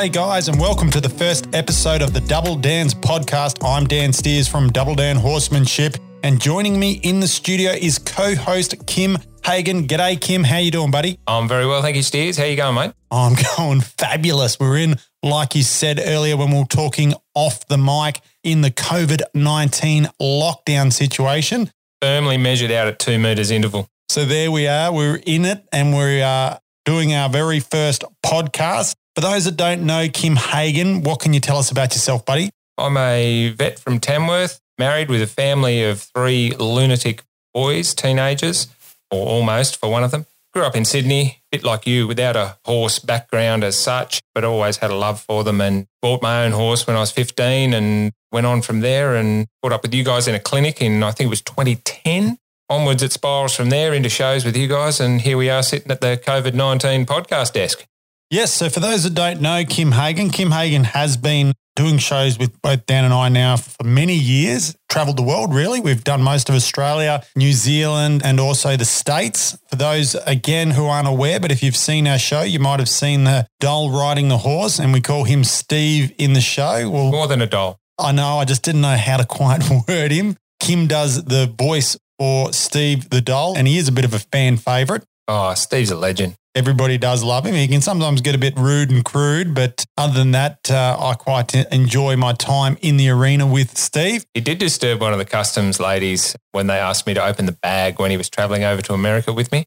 G'day, guys, and welcome to the first episode of the Double Dan's podcast. I'm Dan Steers from Double Dan Horsemanship, and joining me in the studio is co-host Kim Hagen. G'day, Kim. How you doing, buddy? I'm very well, thank you, Steers. How you going, mate? I'm going fabulous. We're in, like you said earlier when we were talking off the mic, in the COVID 19 lockdown situation. Firmly measured out at two meters interval. So there we are. We're in it and we are doing our very first podcast. For those that don't know Kim Hagen, what can you tell us about yourself, buddy? I'm a vet from Tamworth, married with a family of three lunatic boys, teenagers, or almost for one of them. Grew up in Sydney, bit like you, without a horse background as such, but always had a love for them and bought my own horse when I was 15 and went on from there and caught up with you guys in a clinic in, I think it was 2010. Onwards it spirals from there into shows with you guys. And here we are sitting at the COVID 19 podcast desk. Yes. So for those that don't know Kim Hagen, Kim Hagen has been doing shows with both Dan and I now for many years, traveled the world really. We've done most of Australia, New Zealand, and also the States. For those, again, who aren't aware, but if you've seen our show, you might have seen the doll riding the horse, and we call him Steve in the show. Well, more than a doll. I know, I just didn't know how to quite word him. Kim does the voice for Steve the doll, and he is a bit of a fan favorite. Oh, Steve's a legend. Everybody does love him. He can sometimes get a bit rude and crude, but other than that, uh, I quite enjoy my time in the arena with Steve. He did disturb one of the customs ladies when they asked me to open the bag when he was traveling over to America with me.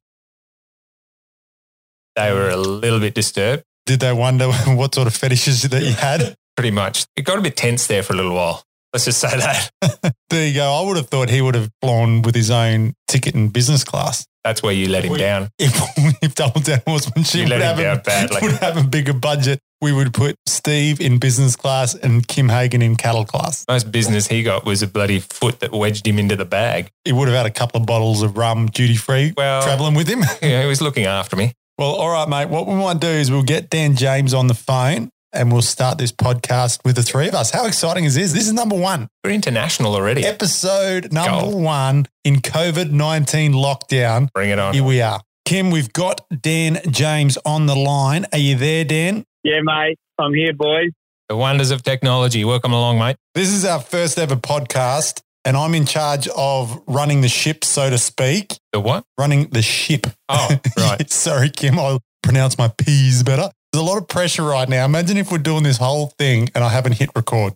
They were a little bit disturbed. Did they wonder what sort of fetishes that you had? Pretty much. It got a bit tense there for a little while. Let's just say that. there you go. I would have thought he would have flown with his own ticket in business class. That's where you let him down. If, if Double Dan Horsemanship would have, a, badly. would have a bigger budget, we would put Steve in business class and Kim Hagen in cattle class. Most business he got was a bloody foot that wedged him into the bag. He would have had a couple of bottles of rum duty free well, traveling with him. yeah, he was looking after me. Well, all right, mate. What we might do is we'll get Dan James on the phone and we'll start this podcast with the three of us. How exciting is this? This is number one. We're international already. Episode number Go. one in COVID 19 lockdown. Bring it on. Here we are. Kim, we've got Dan James on the line. Are you there, Dan? Yeah, mate. I'm here, boys. The wonders of technology. Welcome along, mate. This is our first ever podcast, and I'm in charge of running the ship, so to speak. The what? Running the ship. Oh, right. Sorry, Kim. I'll pronounce my P's better. There's a lot of pressure right now. Imagine if we're doing this whole thing and I haven't hit record.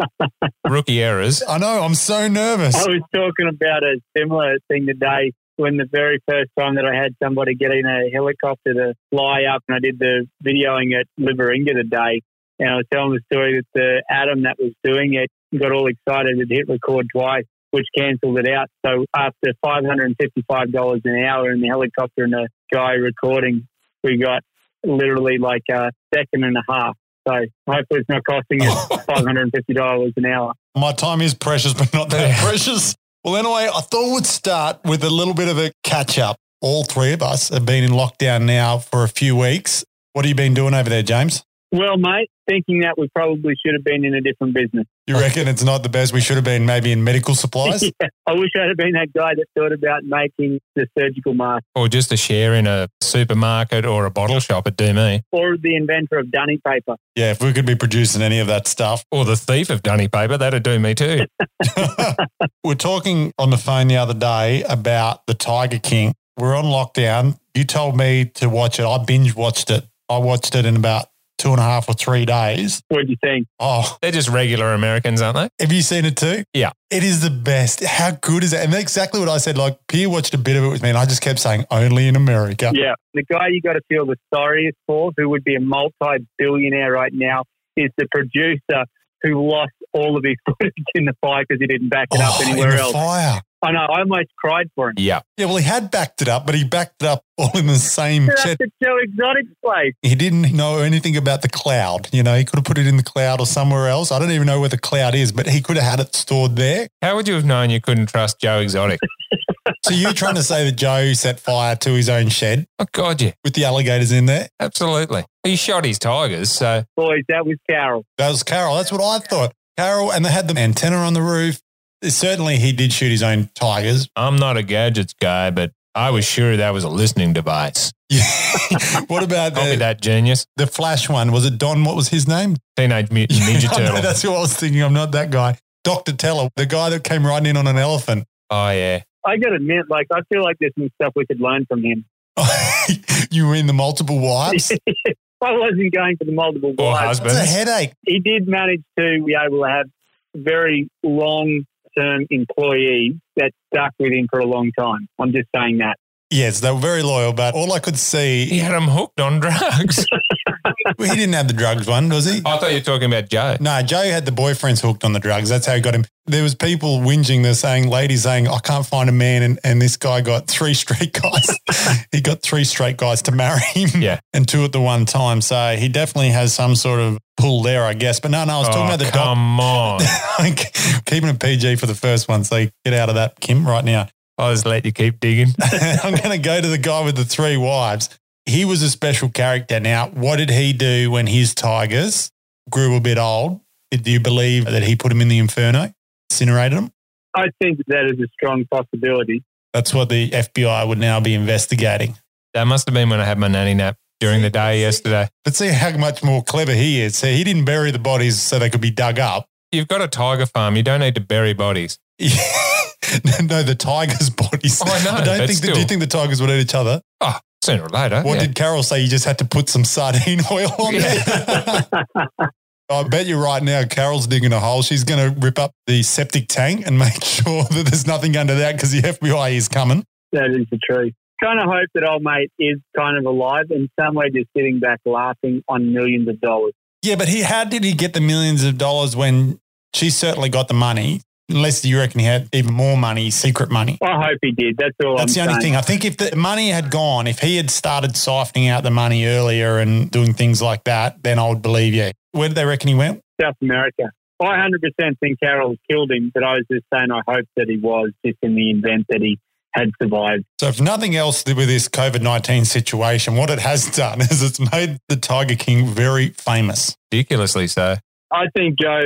Rookie errors. I know. I'm so nervous. I was talking about a similar thing today when the very first time that I had somebody get in a helicopter to fly up and I did the videoing at Liveringa today. And I was telling the story that the Adam that was doing it got all excited and hit record twice, which cancelled it out. So after $555 an hour in the helicopter and the guy recording, we got literally like a second and a half. So hopefully it's not costing us $550 an hour. My time is precious, but not that precious. Well, anyway, I thought we'd start with a little bit of a catch up. All three of us have been in lockdown now for a few weeks. What have you been doing over there, James? Well, mate, thinking that we probably should have been in a different business. You reckon it's not the best? We should have been maybe in medical supplies? yeah, I wish I'd have been that guy that thought about making the surgical mask. Or just a share in a supermarket or a bottle shop at Do Me. Or the inventor of dunny paper. Yeah, if we could be producing any of that stuff. Or the thief of dunny paper, that'd do me too. We're talking on the phone the other day about the Tiger King. We're on lockdown. You told me to watch it. I binge watched it. I watched it in about two and a half or three days. What do you think? Oh, they're just regular Americans, aren't they? Have you seen it too? Yeah. It is the best. How good is it? And that's exactly what I said. Like, Pia watched a bit of it with me, and I just kept saying, only in America. Yeah. The guy you got to feel the sorriest for, who would be a multi billionaire right now, is the producer who lost all of his footage in the fire because he didn't back it oh, up anywhere else. Fire. I know. I almost cried for him. Yeah. Yeah. Well, he had backed it up, but he backed it up all in the same. That's the Joe Exotic place. He didn't know anything about the cloud. You know, he could have put it in the cloud or somewhere else. I don't even know where the cloud is, but he could have had it stored there. How would you have known you couldn't trust Joe Exotic? so you're trying to say that Joe set fire to his own shed? Oh God, yeah. With the alligators in there? Absolutely. He shot his tigers. So boys, that was Carol. That was Carol. That's what I thought. Carol, and they had the antenna on the roof. Certainly, he did shoot his own tigers. I'm not a gadgets guy, but I was sure that was a listening device. Yeah. what about the, that, genius. the Flash one? Was it Don? What was his name? Teenage Mutant Ninja I know, Turtle. that's who I was thinking. I'm not that guy. Dr. Teller, the guy that came riding in on an elephant. Oh, yeah. I got to admit, like, I feel like there's some stuff we could learn from him. you mean the multiple wives? I wasn't going for the multiple Or wives. husbands. It's a headache. He did manage to be able to have very long term employees that stuck with him for a long time. I'm just saying that. Yes, they were very loyal, but all I could see, He had him hooked on drugs. he didn't have the drugs one, was he? I thought you were talking about Joe. No, Joe had the boyfriends hooked on the drugs. That's how he got him. There was people whinging. They're saying, ladies saying, I can't find a man. And, and this guy got three straight guys. he got three straight guys to marry him Yeah. and two at the one time. So he definitely has some sort of pull there, I guess. But no, no, I was talking Oh, about the oh, doc- come on. keeping it PG for the first one. So get out of that, Kim, right now. I'll just let you keep digging. I'm going to go to the guy with the three wives. He was a special character. Now, what did he do when his tigers grew a bit old? Do you believe that he put them in the inferno, incinerated them? I think that is a strong possibility. That's what the FBI would now be investigating. That must have been when I had my nanny nap during the day yesterday. But see how much more clever he is. See, he didn't bury the bodies so they could be dug up. You've got a tiger farm. You don't need to bury bodies. no, the tigers' bodies. Oh, I know, I don't but think. That, do you think the tigers would eat each other? Oh, sooner or later. What yeah. did Carol say? You just had to put some sardine oil on there. I bet you right now, Carol's digging a hole. She's going to rip up the septic tank and make sure that there's nothing under that because the FBI is coming. That is the truth. Kind of hope that old mate is kind of alive and somewhere just sitting back laughing on millions of dollars. Yeah, but he how did he get the millions of dollars when she certainly got the money? Unless you reckon he had even more money, secret money. I hope he did. That's all That's I'm the only saying. thing. I think if the money had gone, if he had started siphoning out the money earlier and doing things like that, then I would believe you. Where did they reckon he went? South America. I 100% think Carol killed him, but I was just saying I hope that he was just in the event that he had survived. So, if nothing else with this COVID 19 situation, what it has done is it's made the Tiger King very famous. Ridiculously so. I think Joe,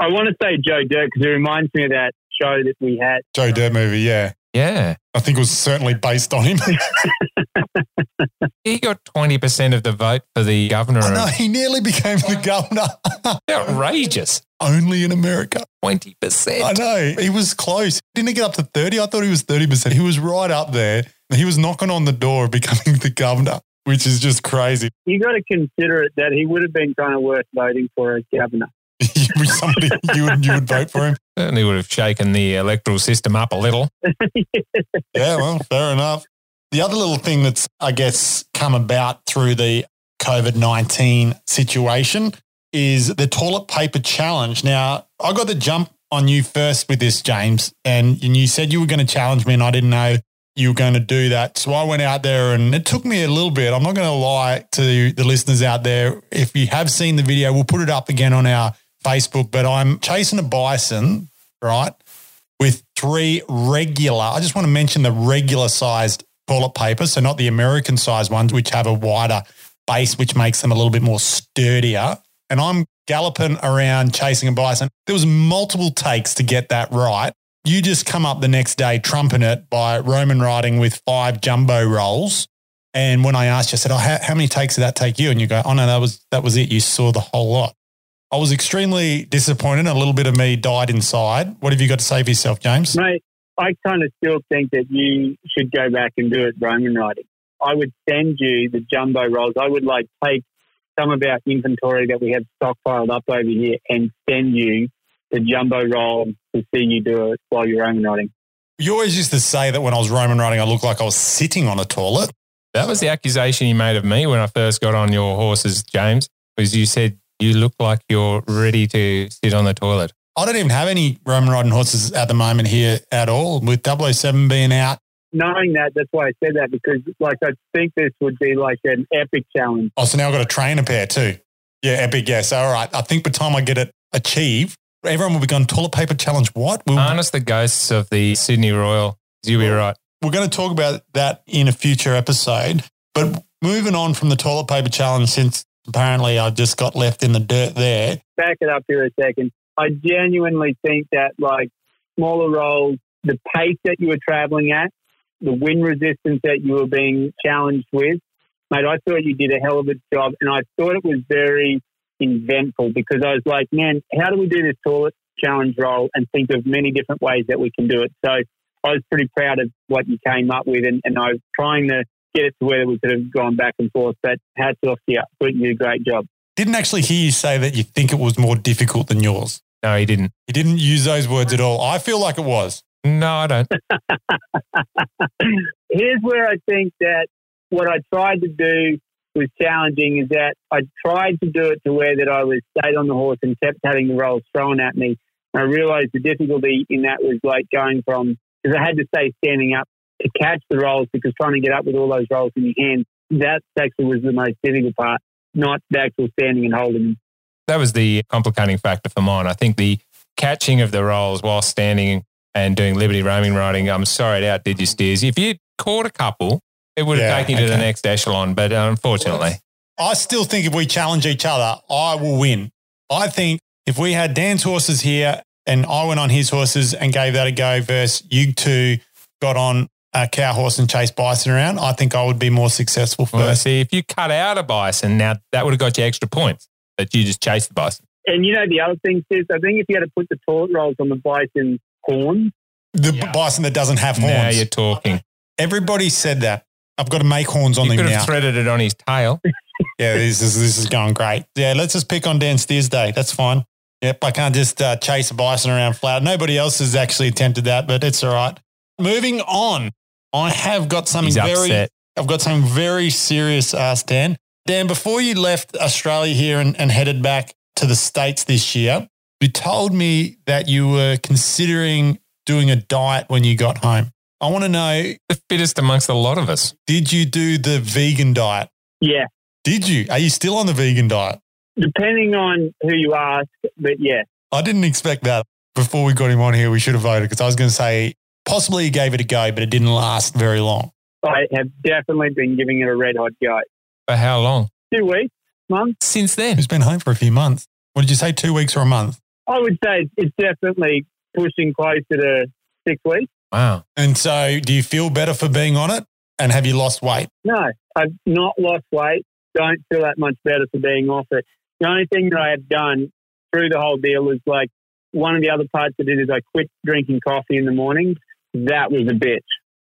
I want to say Joe Dirt because it reminds me of that show that we had. Joe Dirt movie, yeah. Yeah. I think it was certainly based on him. He got 20% of the vote for the governor. I know, he nearly became the governor. Outrageous. Only in America. 20%. I know. He was close. Didn't he get up to 30? I thought he was 30%. He was right up there. He was knocking on the door of becoming the governor, which is just crazy. You got to consider it that he would have been kind of worth voting for as governor. Be somebody you would, you would vote for him. Certainly would have shaken the electoral system up a little. Yeah, well, fair enough. The other little thing that's, I guess, come about through the COVID 19 situation is the toilet paper challenge. Now, I got the jump on you first with this, James, and, and you said you were going to challenge me, and I didn't know you were going to do that. So I went out there, and it took me a little bit. I'm not going to lie to the listeners out there. If you have seen the video, we'll put it up again on our Facebook, but I'm chasing a bison, right? with three regular, I just want to mention the regular sized toilet paper, so not the American sized ones, which have a wider base, which makes them a little bit more sturdier. And I'm galloping around chasing a bison. There was multiple takes to get that right. You just come up the next day trumping it by Roman riding with five jumbo rolls. And when I asked you, I said, "Oh, how, how many takes did that take you?" And you go, "Oh no, that was that was it. You saw the whole lot." I was extremely disappointed. A little bit of me died inside. What have you got to say for yourself, James? Mate, I kind of still think that you should go back and do it Roman riding. I would send you the jumbo rolls. I would like take some of our inventory that we have stockpiled up over here and send you the jumbo roll to see you do it while you're Roman riding. You always used to say that when I was Roman riding, I looked like I was sitting on a toilet. That was the accusation you made of me when I first got on your horses, James, was you said you look like you're ready to sit on the toilet. I don't even have any Roman riding horses at the moment here at all, with 007 being out. Knowing that, that's why I said that because, like, I think this would be like an epic challenge. Oh, so now I've got to train a pair too. Yeah, epic. Yes. All right. I think by the time I get it achieved, everyone will be going toilet paper challenge. What? We'll, Harness the ghosts of the Sydney Royal. You'll be right. we're going to talk about that in a future episode. But moving on from the toilet paper challenge, since apparently I just got left in the dirt there. Back it up here a second. I genuinely think that, like, smaller rolls, the pace that you were traveling at the wind resistance that you were being challenged with, mate, I thought you did a hell of a job. And I thought it was very inventful because I was like, man, how do we do this toilet challenge roll and think of many different ways that we can do it? So I was pretty proud of what you came up with. And, and I was trying to get it to where we could have gone back and forth. But hats off to you. I thought you did a great job. Didn't actually hear you say that you think it was more difficult than yours. No, he didn't. He didn't use those words at all. I feel like it was. No, I don't. Here's where I think that what I tried to do was challenging is that I tried to do it to where that I was stayed on the horse and kept having the rolls thrown at me. And I realized the difficulty in that was like going from, because I had to stay standing up to catch the rolls because trying to get up with all those rolls in your hand, that actually was the most difficult part, not the actual standing and holding them. That was the complicating factor for mine. I think the catching of the rolls while standing and doing liberty Roman riding, I'm sorry it outdid you, steers. If you caught a couple, it would have Yeah, taken you to the next echelon. But uh, unfortunately, I still think if we challenge each other, I will win. I think if we had Dan's horses here and I went on his horses and gave that a go versus you two got on a cow horse and chase bison around, I think I would be more successful well, first. see, if you cut out a bison, now that would have got you extra points, but you just chased the bison. And you know, the other thing is, I think if you had to put the toilet rolls on the bison horns, The Yeah. bison that doesn't have horns. Now horns. you're talking. Everybody said that. I've got to make horns on You them could now. have threaded it on his tail. Yeah, this is this is going great. Yeah, let's just pick on Dan Steers Day. That's fine. Yep, I can't just uh, chase a bison around flat. Nobody else has actually attempted that, but it's all right. Moving on, I have got something He's very. upset. I've got something very serious to ask Dan. Dan, before you left Australia here and, and headed back to the states this year, you told me that you were considering doing a diet when you got home. I want to know: The fittest amongst a lot of us. Did you do the vegan diet? yeah, Did you? Are you still on the vegan diet? depending on who you ask, but yeah, I didn't expect that. Before we got him on here, we should have voted because I was going to say possibly he gave it a go, but it didn't last very long. I have definitely been giving it a red hot go. For how long? Two weeks, month. Since then. He's been home for a few months. What did you say? Two weeks or a month? I would say it's definitely pushing closer to six weeks. Wow. And so, do you feel better for being on it? And have you lost weight? No, I've not lost weight. Don't feel that much better for being off it. The only thing that I have done through the whole deal is like one of the other parts I did is I quit drinking coffee in the morning. That was a bitch.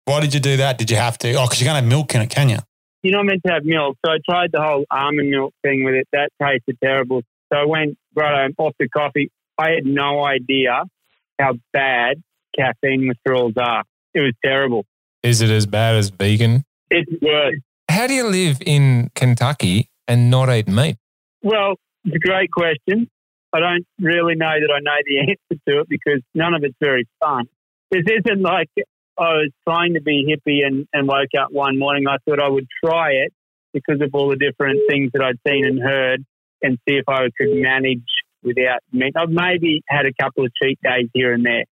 Why did you do that? Did you have to? Oh, because you can't have milk in it, can you? You're not meant to have milk. So I tried the whole almond milk thing with it. That tasted terrible. So I went, right, I'm off the coffee. I had no idea how bad caffeine withdrawals are. It was terrible. Is it as bad as vegan? It's worse. How do you live in Kentucky and not eat meat? Well, it's a great question. I don't really know that I know the answer to it because none of it's very fun. This isn't like I was trying to be hippie and, and woke up one morning. I thought I would try it because of all the different things that I'd seen and heard and see if I could manage without meat. I've maybe had a couple of cheat days here and there.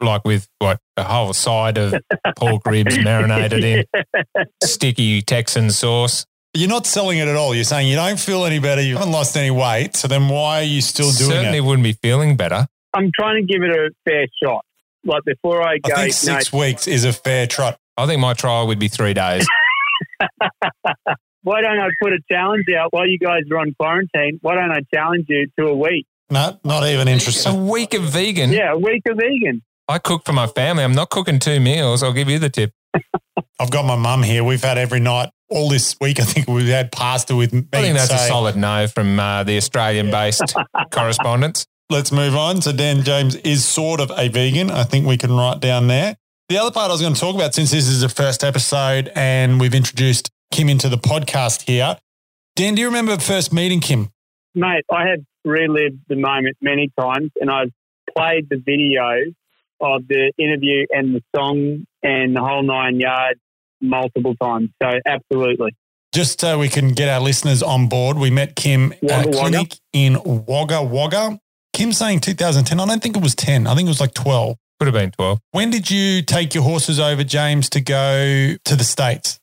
Like with what a whole side of pork ribs marinated in sticky Texan sauce. You're not selling it at all. You're saying you don't feel any better. You haven't lost any weight. So then why are you still doing it? Certainly it? wouldn't be feeling better. I'm trying to give it a fair shot. Like before I go. I go, think no, six weeks is a fair trot. I think my trial would be three days. why don't I put a challenge out while you guys are on quarantine? Why don't I challenge you to a week? No, not even interesting. a week of vegan. Yeah, a week of vegan. I cook for my family. I'm not cooking two meals. I'll give you the tip. I've got my mum here. We've had every night all this week. I think we've had pasta with meat. I think that's a solid no from uh, the Australian based correspondents. Let's move on. So Dan James is sort of a vegan. I think we can write down there. The other part I was going to talk about, since this is the first episode and we've introduced Kim into the podcast here. Dan, do you remember first meeting Kim? Mate, I have relived the moment many times and I've played the videos of the interview and the song and the whole nine yards multiple times. So absolutely. Just so we can get our listeners on board, we met Kim at a Wagga Wagga? clinic in Wagga Wagga. Kim saying 2010. I don't think it was 10. I think it was like 12. Could have been 12. When did you take your horses over, James, to go to the States?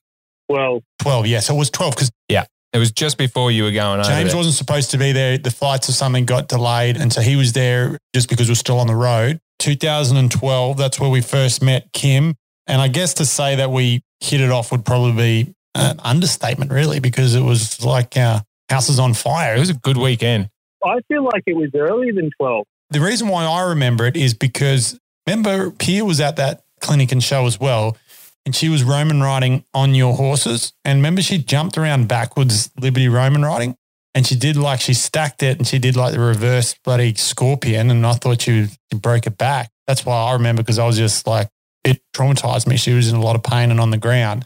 Well, 12, yes. it was 12 because Yeah. It was just before you were going over. James wasn't supposed to be there. The flights or something got delayed. And so he was there just because we're still on the road. 2012, that's where we first met Kim. And I guess to say that we hit it off would probably be an understatement, really, because it was like uh, houses on fire. It was a good weekend. I feel like it was earlier than 12. The reason why I remember it is because remember Pia was at that clinic and show as well, and she was Roman riding on your horses. And remember she jumped around backwards Liberty Roman riding, and she did like she stacked it and she did like the reverse bloody scorpion, and I thought she, she broke it back. That's why I remember because I was just like it traumatized me. She was in a lot of pain and on the ground.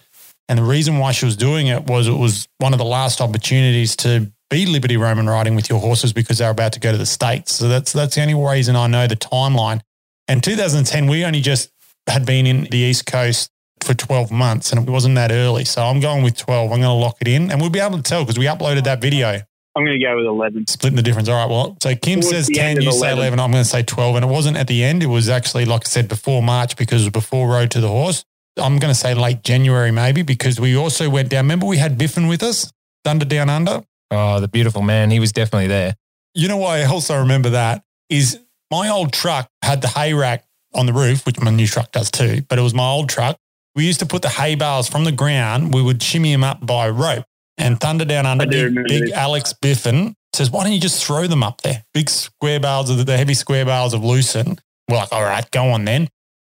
And the reason why she was doing it was it was one of the last opportunities to be Liberty Roman riding with your horses because they're about to go to the States. So that's that's the only reason I know the timeline. And 2010, we only just had been in the East Coast for 12 months and it wasn't that early. So I'm going with 12. I'm going to lock it in and we'll be able to tell because we uploaded that video. I'm going to go with 11. Splitting the difference. All right. Well, so Kim Towards says 10, end of you say 11. 11. I'm going to say 12. And it wasn't at the end. It was actually, like I said, before March because it was before Road to the Horse. I'm going to say late January maybe because we also went down. Remember we had Biffin with us, Thunder Down Under? Oh, the beautiful man. He was definitely there. You know why I also remember that is my old truck had the hay rack on the roof, which my new truck does too, but it was my old truck. We used to put the hay bales from the ground. We would shimmy them up by rope. And Thunder Down Under, I do big, remember big. Alex Biffin says, why don't you just throw them up there? Big square bales of the, the heavy square bales of lucerne. We're like, all right, go on then.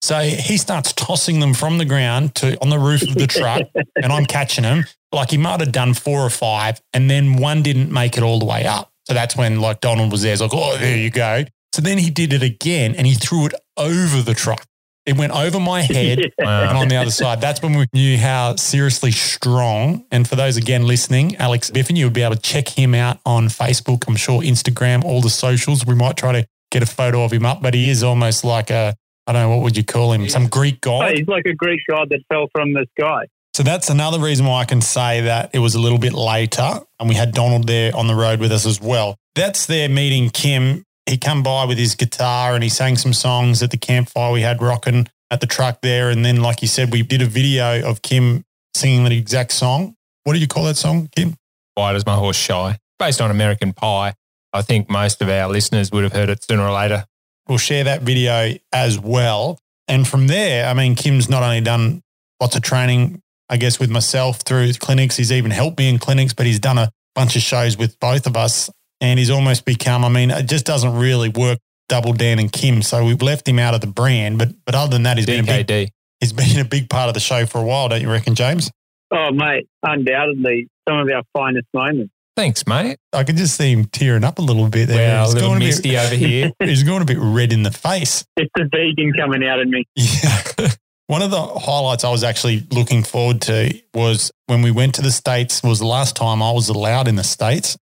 So he starts tossing them from the ground to on the roof of the truck, and I'm catching them. Like he might have done four or five, and then one didn't make it all the way up. So that's when like Donald was there. It's like, oh, there you go. So then he did it again, and he threw it over the truck. It went over my head and on the other side. That's when we knew how seriously strong. And for those again listening, Alex Biffin, you would be able to check him out on Facebook. I'm sure Instagram, all the socials. We might try to get a photo of him up, but he is almost like a I don't know what would you call him, some Greek Oh, god. he's like a Greek god that fell from the sky. So that's another reason why I can say that it was a little bit later, and we had Donald there on the road with us as well. That's there meeting Kim. He come by with his guitar and he sang some songs at the campfire we had rocking at the truck there. And then, like you said, we did a video of Kim singing the exact song. What do you call that song, Kim? Why does my horse shy? Based on American Pie. I think most of our listeners would have heard it sooner or later. We'll share that video as well. And from there, I mean, Kim's not only done lots of training, I guess, with myself through clinics, he's even helped me in clinics, but he's done a bunch of shows with both of us. And he's almost become, I mean, it just doesn't really work double Dan and Kim. So we've left him out of the brand. But but other than that, he's been, a big, he's been a big part of the show for a while, don't you reckon, James? Oh, mate, undoubtedly some of our finest moments. Thanks, mate. I can just see him tearing up a little bit there. Well, a he's, little going a misty bit, over here. he's going a bit red in the face. It's the vegan coming out in me. Yeah. One of the highlights I was actually looking forward to was when we went to the States, was the last time I was allowed in the States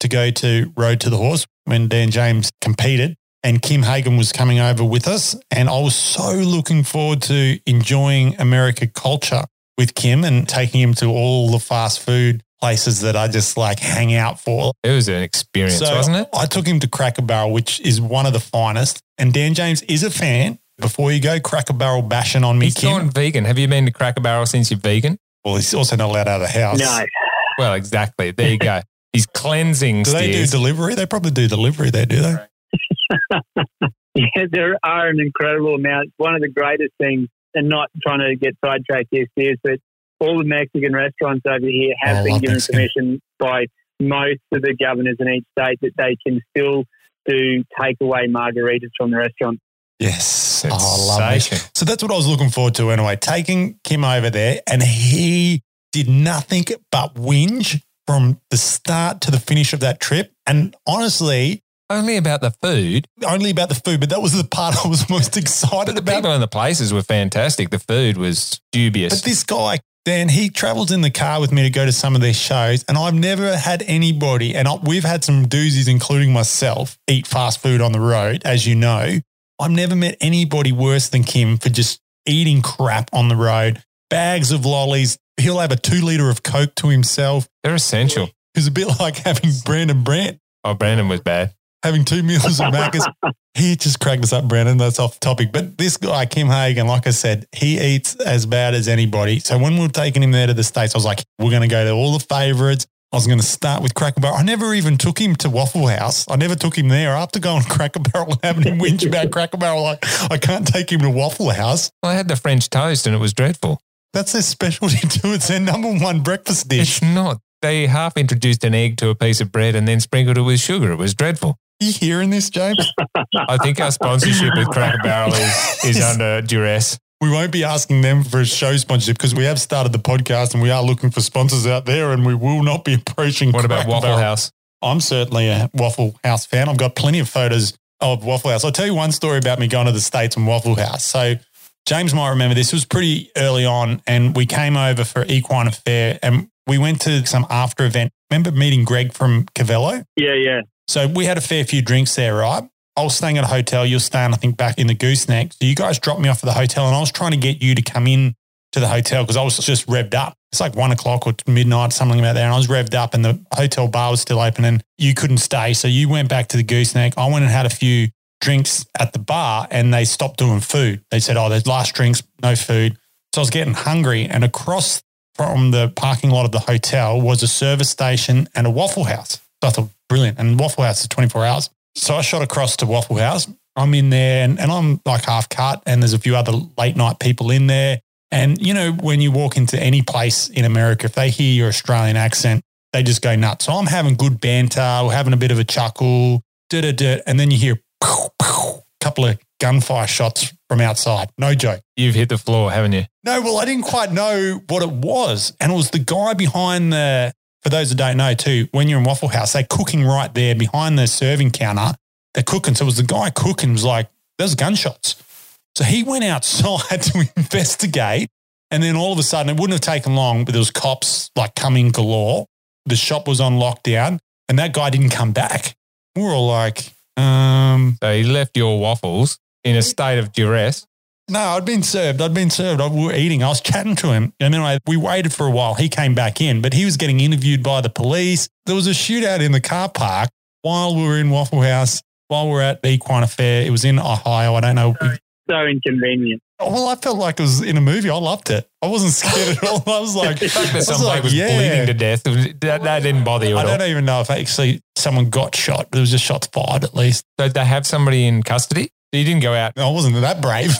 to go to Road to the Horse when Dan James competed. And Kim Hagen was coming over with us. And I was so looking forward to enjoying America culture with Kim and taking him to all the fast food places that I just like hang out for. It was an experience, So wasn't it? I took him to Cracker Barrel, which is one of the finest. And Dan James is a fan. Before you go Cracker Barrel bashing on me, He's Kim. gone vegan. Have you been to Cracker Barrel since you're vegan? Well, he's also not allowed out of the house. No. Well, exactly. There you go. He's cleansing Do they do delivery? They probably do delivery there, do they? Yeah, there are an incredible amount. One of the greatest things, and not trying to get sidetracked here, Steers, but all the Mexican restaurants over here I have been given Mexican. permission by most of the governors in each state that they can still do takeaway margaritas from the restaurant. Yes. Oh, I love this. Sensation. So that's what I was looking forward to anyway. Taking Kim over there, and he did nothing but whinge from the start to the finish of that trip. And honestly, Only about the food. only about the food, but that was the part I was most excited The about. people and the places were fantastic. The food was dubious. But this guy, Dan, he travels in the car with me to go to some of these shows, and I've never had anybody, and I, we've had some doozies, including myself, eat fast food on the road, as you know. I've never met anybody worse than Kim for just eating crap on the road, bags of lollies. He'll have a two liter of Coke to himself. They're essential. It's a bit like having Brandon Brandt Oh, Brandon was bad. Having two meals of Macca's. he just cracked us up, Brandon. That's off topic. But this guy, Kim Hagen, like I said, he eats as bad as anybody. So when we were taking him there to the States, I was like, we're going to go to all the favorites. I was going to start with Cracker Barrel. I never even took him to Waffle House. I never took him there. After going to Cracker Barrel and having him whinge about Cracker Barrel, like I can't take him to Waffle House. I had the French toast and it was dreadful. That's their specialty too. It's their number one breakfast dish. It's not. They half introduced an egg to a piece of bread and then sprinkled it with sugar. It was dreadful. You hearing this, James? I think our sponsorship with Cracker Barrel is, is under duress. We won't be asking them for a show sponsorship because we have started the podcast and we are looking for sponsors out there and we will not be approaching. What about Waffle Barrel. House? I'm certainly a Waffle House fan. I've got plenty of photos of Waffle House. I'll tell you one story about me going to the States and Waffle House. So James might remember this it was pretty early on and we came over for Equine Affaire and we went to some after event. Remember meeting Greg from Cavallo? Yeah, yeah. So we had a fair few drinks there, right? I was staying at a hotel. You're staying, I think, back in the gooseneck. So you guys dropped me off at the hotel and I was trying to get you to come in to the hotel because I was just revved up. It's like one o'clock or midnight, something about there. And I was revved up and the hotel bar was still open and you couldn't stay. So you went back to the gooseneck. I went and had a few drinks at the bar and they stopped doing food. They said, oh, there's last drinks, no food. So I was getting hungry and across from the parking lot of the hotel was a service station and a Waffle House. So I thought, brilliant. And Waffle House is 24 hours. So I shot across to Waffle House. I'm in there and, and I'm like half cut, and there's a few other late night people in there. And, you know, when you walk into any place in America, if they hear your Australian accent, they just go nuts. So I'm having good banter, we're having a bit of a chuckle, da da da. And then you hear a couple of gunfire shots from outside. No joke. You've hit the floor, haven't you? No, well, I didn't quite know what it was. And it was the guy behind the, for those that don't know too, when you're in Waffle House, they're cooking right there behind the serving counter. They're cooking. So it was the guy cooking was like, there's gunshots. So he went outside to investigate. And then all of a sudden, it wouldn't have taken long, but there was cops like coming galore. The shop was on lockdown and that guy didn't come back. We were all like, um, So he left your waffles in a state of duress. No, I'd been served. I'd been served. I, we were eating. I was chatting to him. And then I, we waited for a while. He came back in, but he was getting interviewed by the police. There was a shootout in the car park while we were in Waffle House, while we were at the Equine Affaire. It was in Ohio. I don't know. So inconvenient. Oh, well, I felt like it was in a movie. I loved it. I wasn't scared at all. I was like, The fact I that was like, was yeah. bleeding to death, that, that didn't bother you I at all. don't even know if actually someone got shot, but there was just shots fired at least. So they have somebody in custody? So you didn't go out. I wasn't that brave.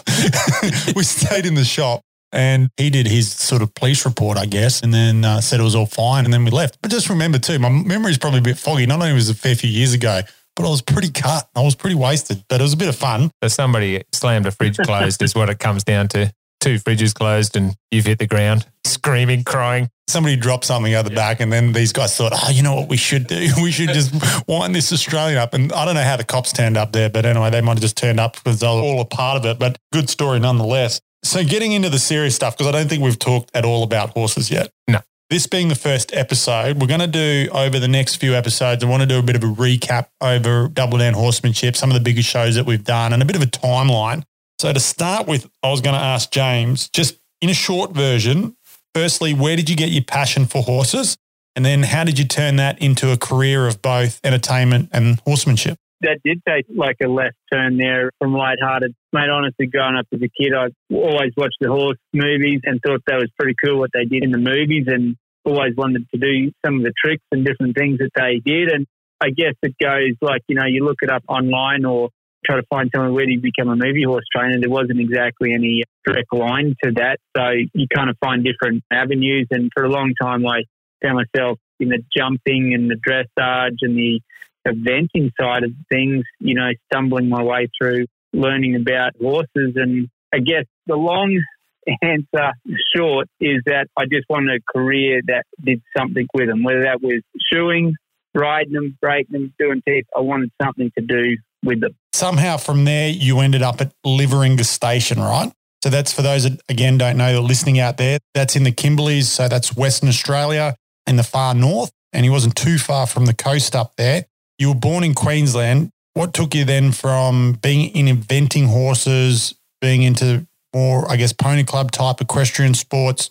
we stayed in the shop and he did his sort of police report, I guess, and then uh, said it was all fine. And then we left. But just remember, too, my memory's probably a bit foggy. Not only was it a fair few years ago, but I was pretty cut. I was pretty wasted, but it was a bit of fun. So somebody slammed a fridge closed is what it comes down to. Two fridges closed and you've hit the ground, screaming, crying. Somebody dropped something out the back, and then these guys thought, oh, you know what we should do? We should just wind this Australian up. And I don't know how the cops turned up there, but anyway, they might have just turned up because they were all a part of it. But good story nonetheless. So getting into the serious stuff, because I don't think we've talked at all about horses yet. No. This being the first episode, we're going to do over the next few episodes, I want to do a bit of a recap over Double Dan Horsemanship, some of the biggest shows that we've done, and a bit of a timeline. So to start with, I was going to ask James, just in a short version, firstly, where did you get your passion for horses? And then how did you turn that into a career of both entertainment and horsemanship? That did take like a left turn there from lighthearted. Mate, honestly, growing up as a kid, I always watched the horse movies and thought that was pretty cool what they did in the movies and always wanted to do some of the tricks and different things that they did. And I guess it goes like, you know, you look it up online or try to find someone where do you become a movie horse trainer. There wasn't exactly any direct line to that. So you kind of find different avenues. And for a long time, I found myself in the jumping and the dressage and the eventing side of things, you know, stumbling my way through learning about horses. And I guess the long answer short is that I just wanted a career that did something with them, whether that was shoeing, riding them, breaking them, doing teeth. I wanted something to do with them. Somehow from there, you ended up at Liveringa Station, right? So that's for those that, again, don't know, that are listening out there. That's in the Kimberleys. So that's Western Australia in the far north. And he wasn't too far from the coast up there. You were born in Queensland. What took you then from being in eventing horses, being into more, I guess, pony club type equestrian sports,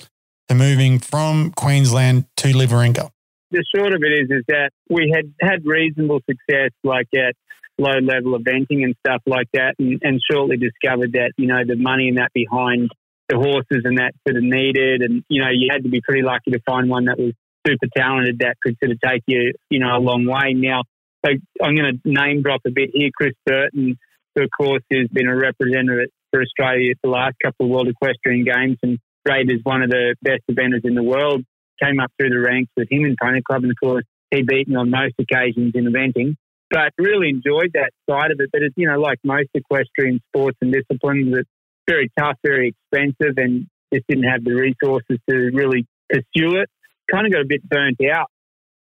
to moving from Queensland to Liveringa? The short of it is, is that we had had reasonable success, like at low level eventing and stuff like that, and, and shortly discovered that you know the money and that behind the horses and that sort of needed, and you know you had to be pretty lucky to find one that was super talented that could sort of take you, you know, a long way. Now, so I'm going to name drop a bit here. Chris Burton, who of course has been a representative for Australia for the last couple of World Equestrian Games and rated as one of the best eventers in the world, came up through the ranks with him in Pony Club, and of course he beat me on most occasions in eventing. But really enjoyed that side of it. But it's you know like most equestrian sports and disciplines, it's very tough, very expensive, and just didn't have the resources to really pursue it. Kind of got a bit burnt out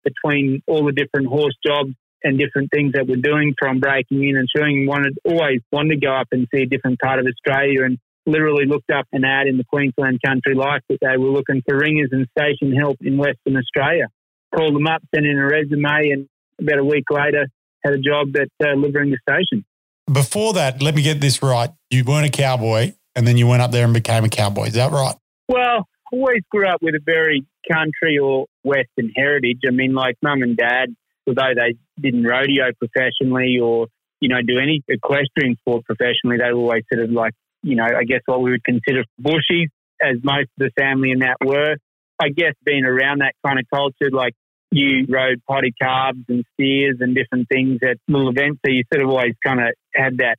between all the different horse jobs and different things that we're doing from breaking in and showing. Wanted always wanted to go up and see a different part of Australia and literally looked up an ad in the Queensland Country Life that they were looking for ringers and station help in Western Australia. Called them up, sent in a resume, and about a week later had a job at uh, Liveringa Station. Before that, let me get this right. You weren't a cowboy and then you went up there and became a cowboy. Is that right? Well, always grew up with a very country or Western heritage. I mean, like mum and dad, although they didn't rodeo professionally or, you know, do any equestrian sport professionally, they were always sort of like, you know, I guess what we would consider bushies, as most of the family in that were. I guess being around that kind of culture, like you rode poddy calves and steers and different things at little events. So you sort of always kind of had that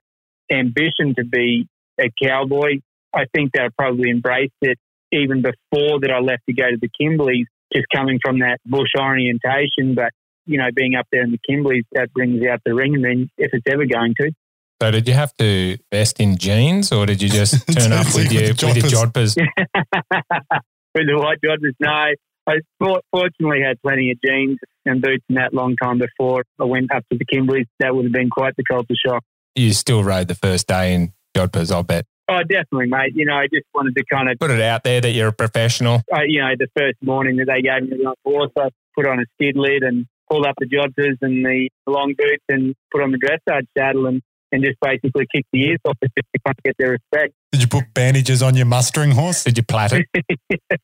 ambition to be a cowboy. I think that I probably embraced it even before that I left to go to the Kimberleys, just coming from that bush orientation. But, you know, being up there in the Kimberleys, that brings out the ring, and then if it's ever going to. So did you have to vest in jeans or did you just turn up with your, with your jodhpurs? with the white jodhpurs, no. I fortunately had plenty of jeans and boots in that long time before I went up to the Kimberleys. That would have been quite the culture shock. You still rode the first day in jodhpurs, I'll bet. Oh, definitely, mate. You know, I just wanted to kind of put it out there that you're a professional. Uh, you know, the first morning that they gave me the horse, I put on a skid lid and pulled up the jodhpurs and the long boots and put on the dressage saddle and, and just basically kick the ears off just to kind of get their respect. Did you put bandages on your mustering horse? Did you plait it?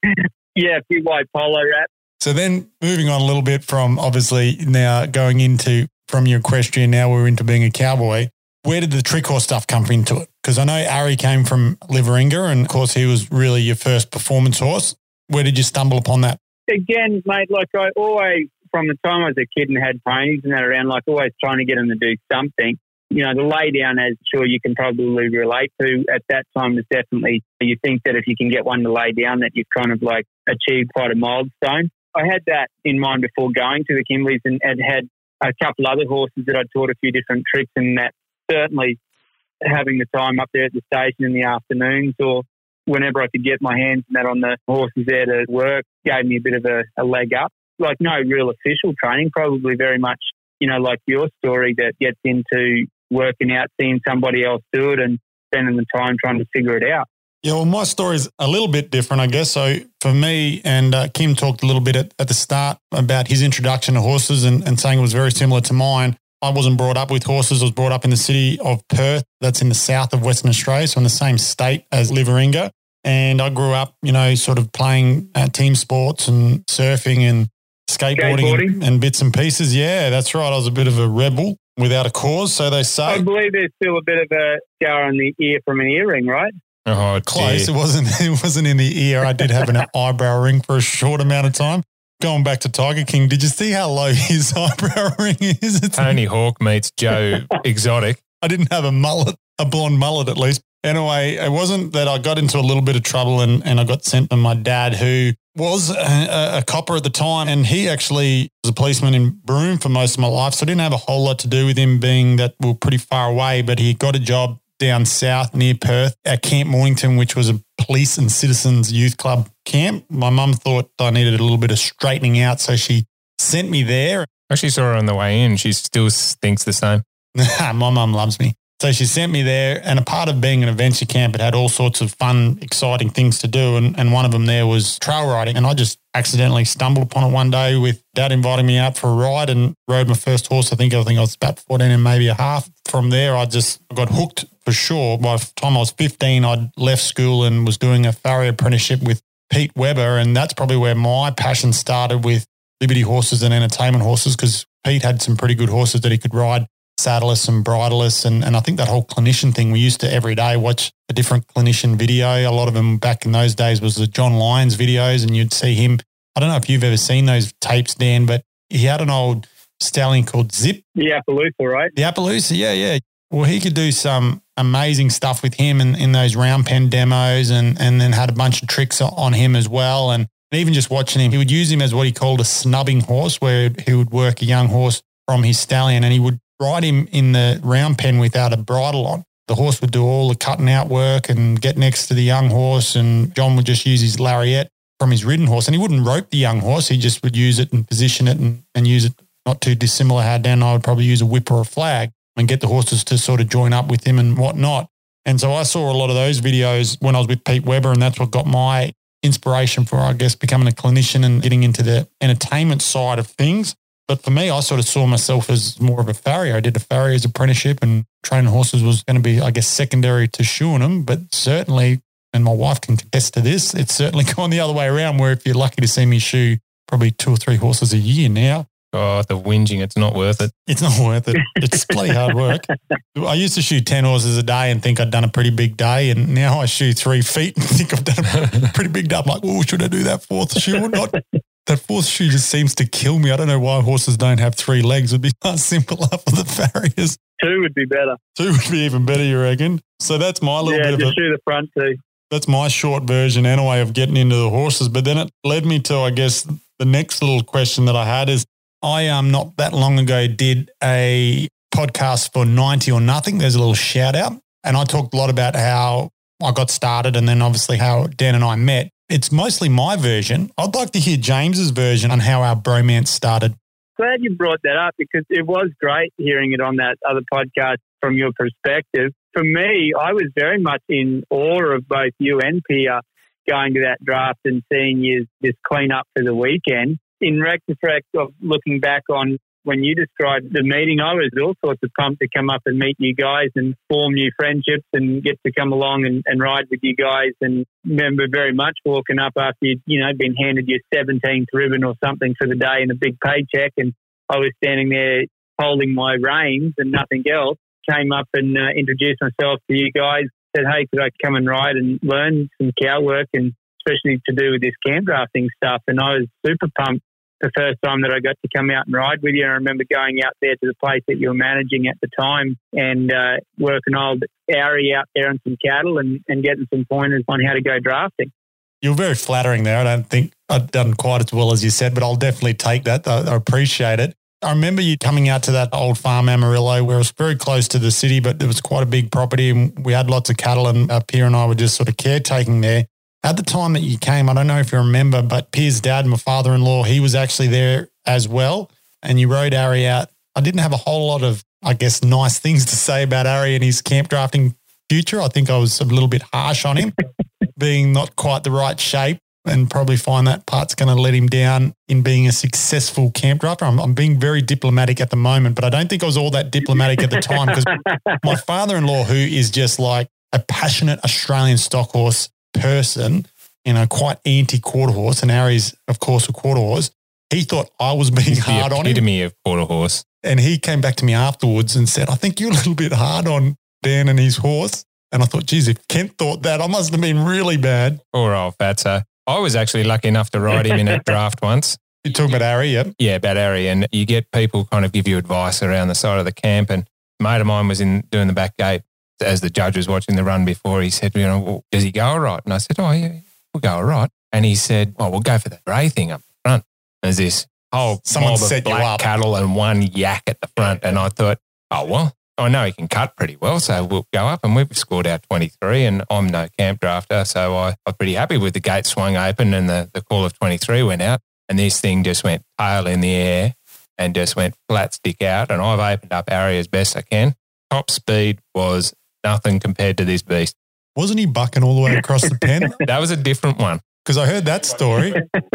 yeah, a few white polo wraps. So then moving on a little bit from obviously now going into from your equestrian, now we're into being a cowboy. Where did the trick horse stuff come into it? Because I know Ari came from Liveringa, and of course he was really your first performance horse. Where did you stumble upon that? Again, mate, like I always, from the time I was a kid and had ponies and that around, like always trying to get them to do something. You know, the lay down, as sure you can probably relate to at that time, is definitely you think that if you can get one to lay down, that you've kind of like achieved quite a milestone. I had that in mind before going to the Kimberleys and had had a couple other horses that I'd taught a few different tricks and that certainly having the time up there at the station in the afternoons or whenever I could get my hands and that on the horses there to work gave me a bit of a, a leg up. Like no real official training, probably very much, you know, like your story that gets into working out, seeing somebody else do it and spending the time trying to figure it out. Yeah, well, my story is a little bit different, I guess. So for me, and uh, Kim talked a little bit at, at, the start about his introduction to horses and, and saying it was very similar to mine. I wasn't brought up with horses. I was brought up in the city of Perth, that's in the south of Western Australia, so in the same state as Liveringa. And I grew up, you know, sort of playing uh, team sports and surfing and skateboarding, skateboarding. And, and, bits and pieces. Yeah, that's right. I was a bit of a rebel without a cause, so they say. I believe there's still a bit of a scar on the ear from an earring, right? Oh, close. It wasn't. It wasn't in the ear. I did have an eyebrow ring for a short amount of time going back to Tiger King, did you see how low his eyebrow ring is? It's Tony Hawk meets Joe Exotic. I didn't have a mullet, a blonde mullet at least. Anyway, it wasn't that I got into a little bit of trouble and, and I got sent by my dad, who was a, a, copper at the time. And he actually was a policeman in Broome for most of my life. So I didn't have a whole lot to do with him being that we are pretty far away, but he got a job down south near Perth at Camp Mornington, which was a police and citizens youth club camp. My mum thought I needed a little bit of straightening out, so she sent me there. I actually saw her on the way in. She still thinks the same. My mum loves me. So she sent me there, and a part of being an adventure camp, it had all sorts of fun, exciting things to do. And, and one of them there was trail riding. And I just accidentally stumbled upon it one day with dad inviting me out for a ride and rode my first horse. I think I think I was about 14 and maybe a half. From there, I just got hooked for sure. By the time I was 15, I'd left school and was doing a farrier apprenticeship with Pete Weber. And that's probably where my passion started with Liberty horses and entertainment horses because Pete had some pretty good horses that he could ride saddleless and bridleless. And, and I think that whole clinician thing, we used to every day watch a different clinician video. A lot of them back in those days was the John Lyons videos, and you'd see him I don't know if you've ever seen those tapes, Dan, but he had an old stallion called Zip. The Appaloosa, right? The Appaloosa, yeah, yeah. Well, he could do some amazing stuff with him in, in those round pen demos and, and then had a bunch of tricks on him as well. And even just watching him, he would use him as what he called a snubbing horse, where he would work a young horse from his stallion and he would ride him in the round pen without a bridle on. The horse would do all the cutting out work and get next to the young horse, and John would just use his lariat from his ridden horse. And he wouldn't rope the young horse, he just would use it and position it and, and use it not too dissimilar how Dan and I would probably use a whip or a flag and get the horses to sort of join up with him and whatnot. And so I saw a lot of those videos when I was with Pete Weber, and that's what got my inspiration for, I guess, becoming a clinician and getting into the entertainment side of things. But for me, I sort of saw myself as more of a farrier. I did a farrier's apprenticeship and training horses was going to be, I guess, secondary to shoeing them. But certainly, and my wife can contest to this, it's certainly gone the other way around where if you're lucky to see me shoe probably two or three horses a year now, Oh, the whinging, it's not worth it. it's not worth it. It's bloody hard work. I used to shoe 10 horses a day and think I'd done a pretty big day. And now I shoe three feet and think I've done a pretty big day. I'm like, oh, should I do that fourth shoe or not? That fourth shoe just seems to kill me. I don't know why horses don't have three legs. It would be far simpler for the farriers. Two would be better. Two would be even better, you reckon? So that's my little Yeah, bit of a just the front two. that's my short version anyway of getting into the horses. But then it led me to, I guess, the next little question that I had is I um not that long ago did a podcast for 90 or nothing. There's a little shout out. And I talked a lot about how I got started and then obviously how Dan and I met. It's mostly my version. I'd like to hear James's version on how our bromance started. Glad you brought that up because it was great hearing it on that other podcast from your perspective. For me, I was very much in awe of both you and Pia going to that draft and seeing you just clean up for the weekend. In retrospect of looking back on when you described the meeting, I was all sorts of pumped to come up and meet you guys and form new friendships and get to come along and, and ride with you guys. And remember very much walking up after you'd, you know, been handed your 17th ribbon or something for the day and a big paycheck. And I was standing there holding my reins and nothing else. Came up and uh, introduced myself to you guys. Said, hey, could I come and ride and learn some cow work and especially to do with this camp drafting stuff. And I was super pumped the first time that I got to come out and ride with you. I remember going out there to the place that you were managing at the time and uh, working old Ari out there on some cattle and, and getting some pointers on how to go drafting. You're very flattering there. I don't think I've done quite as well as you said, but I'll definitely take that. I, I appreciate it. I remember you coming out to that old farm Amarillo where it was very close to the city, but it was quite a big property and we had lots of cattle and uh, Pia and I were just sort of caretaking there. At the time that you came, I don't know if you remember, but Pia's dad, my father-in-law, he was actually there as well. And you rode Ari out. I didn't have a whole lot of, I guess, nice things to say about Ari and his camp drafting future. I think I was a little bit harsh on him, being not quite the right shape and probably find that part's going to let him down in being a successful camp drafter. I'm, I'm being very diplomatic at the moment, but I don't think I was all that diplomatic at the time because my father-in-law, who is just like a passionate Australian stock horse person, you know, quite anti quarter horse, and Ari's, of course, a quarter horse. He thought I was being He's hard the on him. epitome of quarter horse. And he came back to me afterwards and said, I think you're a little bit hard on Dan and his horse. And I thought, geez, if Kent thought that, I must have been really bad. Poor old fatso. I was actually lucky enough to ride him in a draft once. You're talking about Ari, yep. Yeah, about Ari. And you get people kind of give you advice around the side of the camp. And a mate of mine was in doing the back gate as the judge was watching the run before. He said, you know, well, does he go all right? And I said, oh, yeah, we'll go all right. And he said, well, we'll go for the grey thing up front. There's this whole Someone mob of black cattle and one yak at the front. And I thought, oh, well, I know he can cut pretty well. So we'll go up and we've scored our 23 and I'm no camp drafter. So I, I'm pretty happy with the gate swung open and the, the call of 23 went out. And this thing just went tail in the air and just went flat stick out. And I've opened up Ari as best I can. Top speed was nothing compared to this beast. Wasn't he bucking all the way across the pen? That was a different one. Because I heard that story.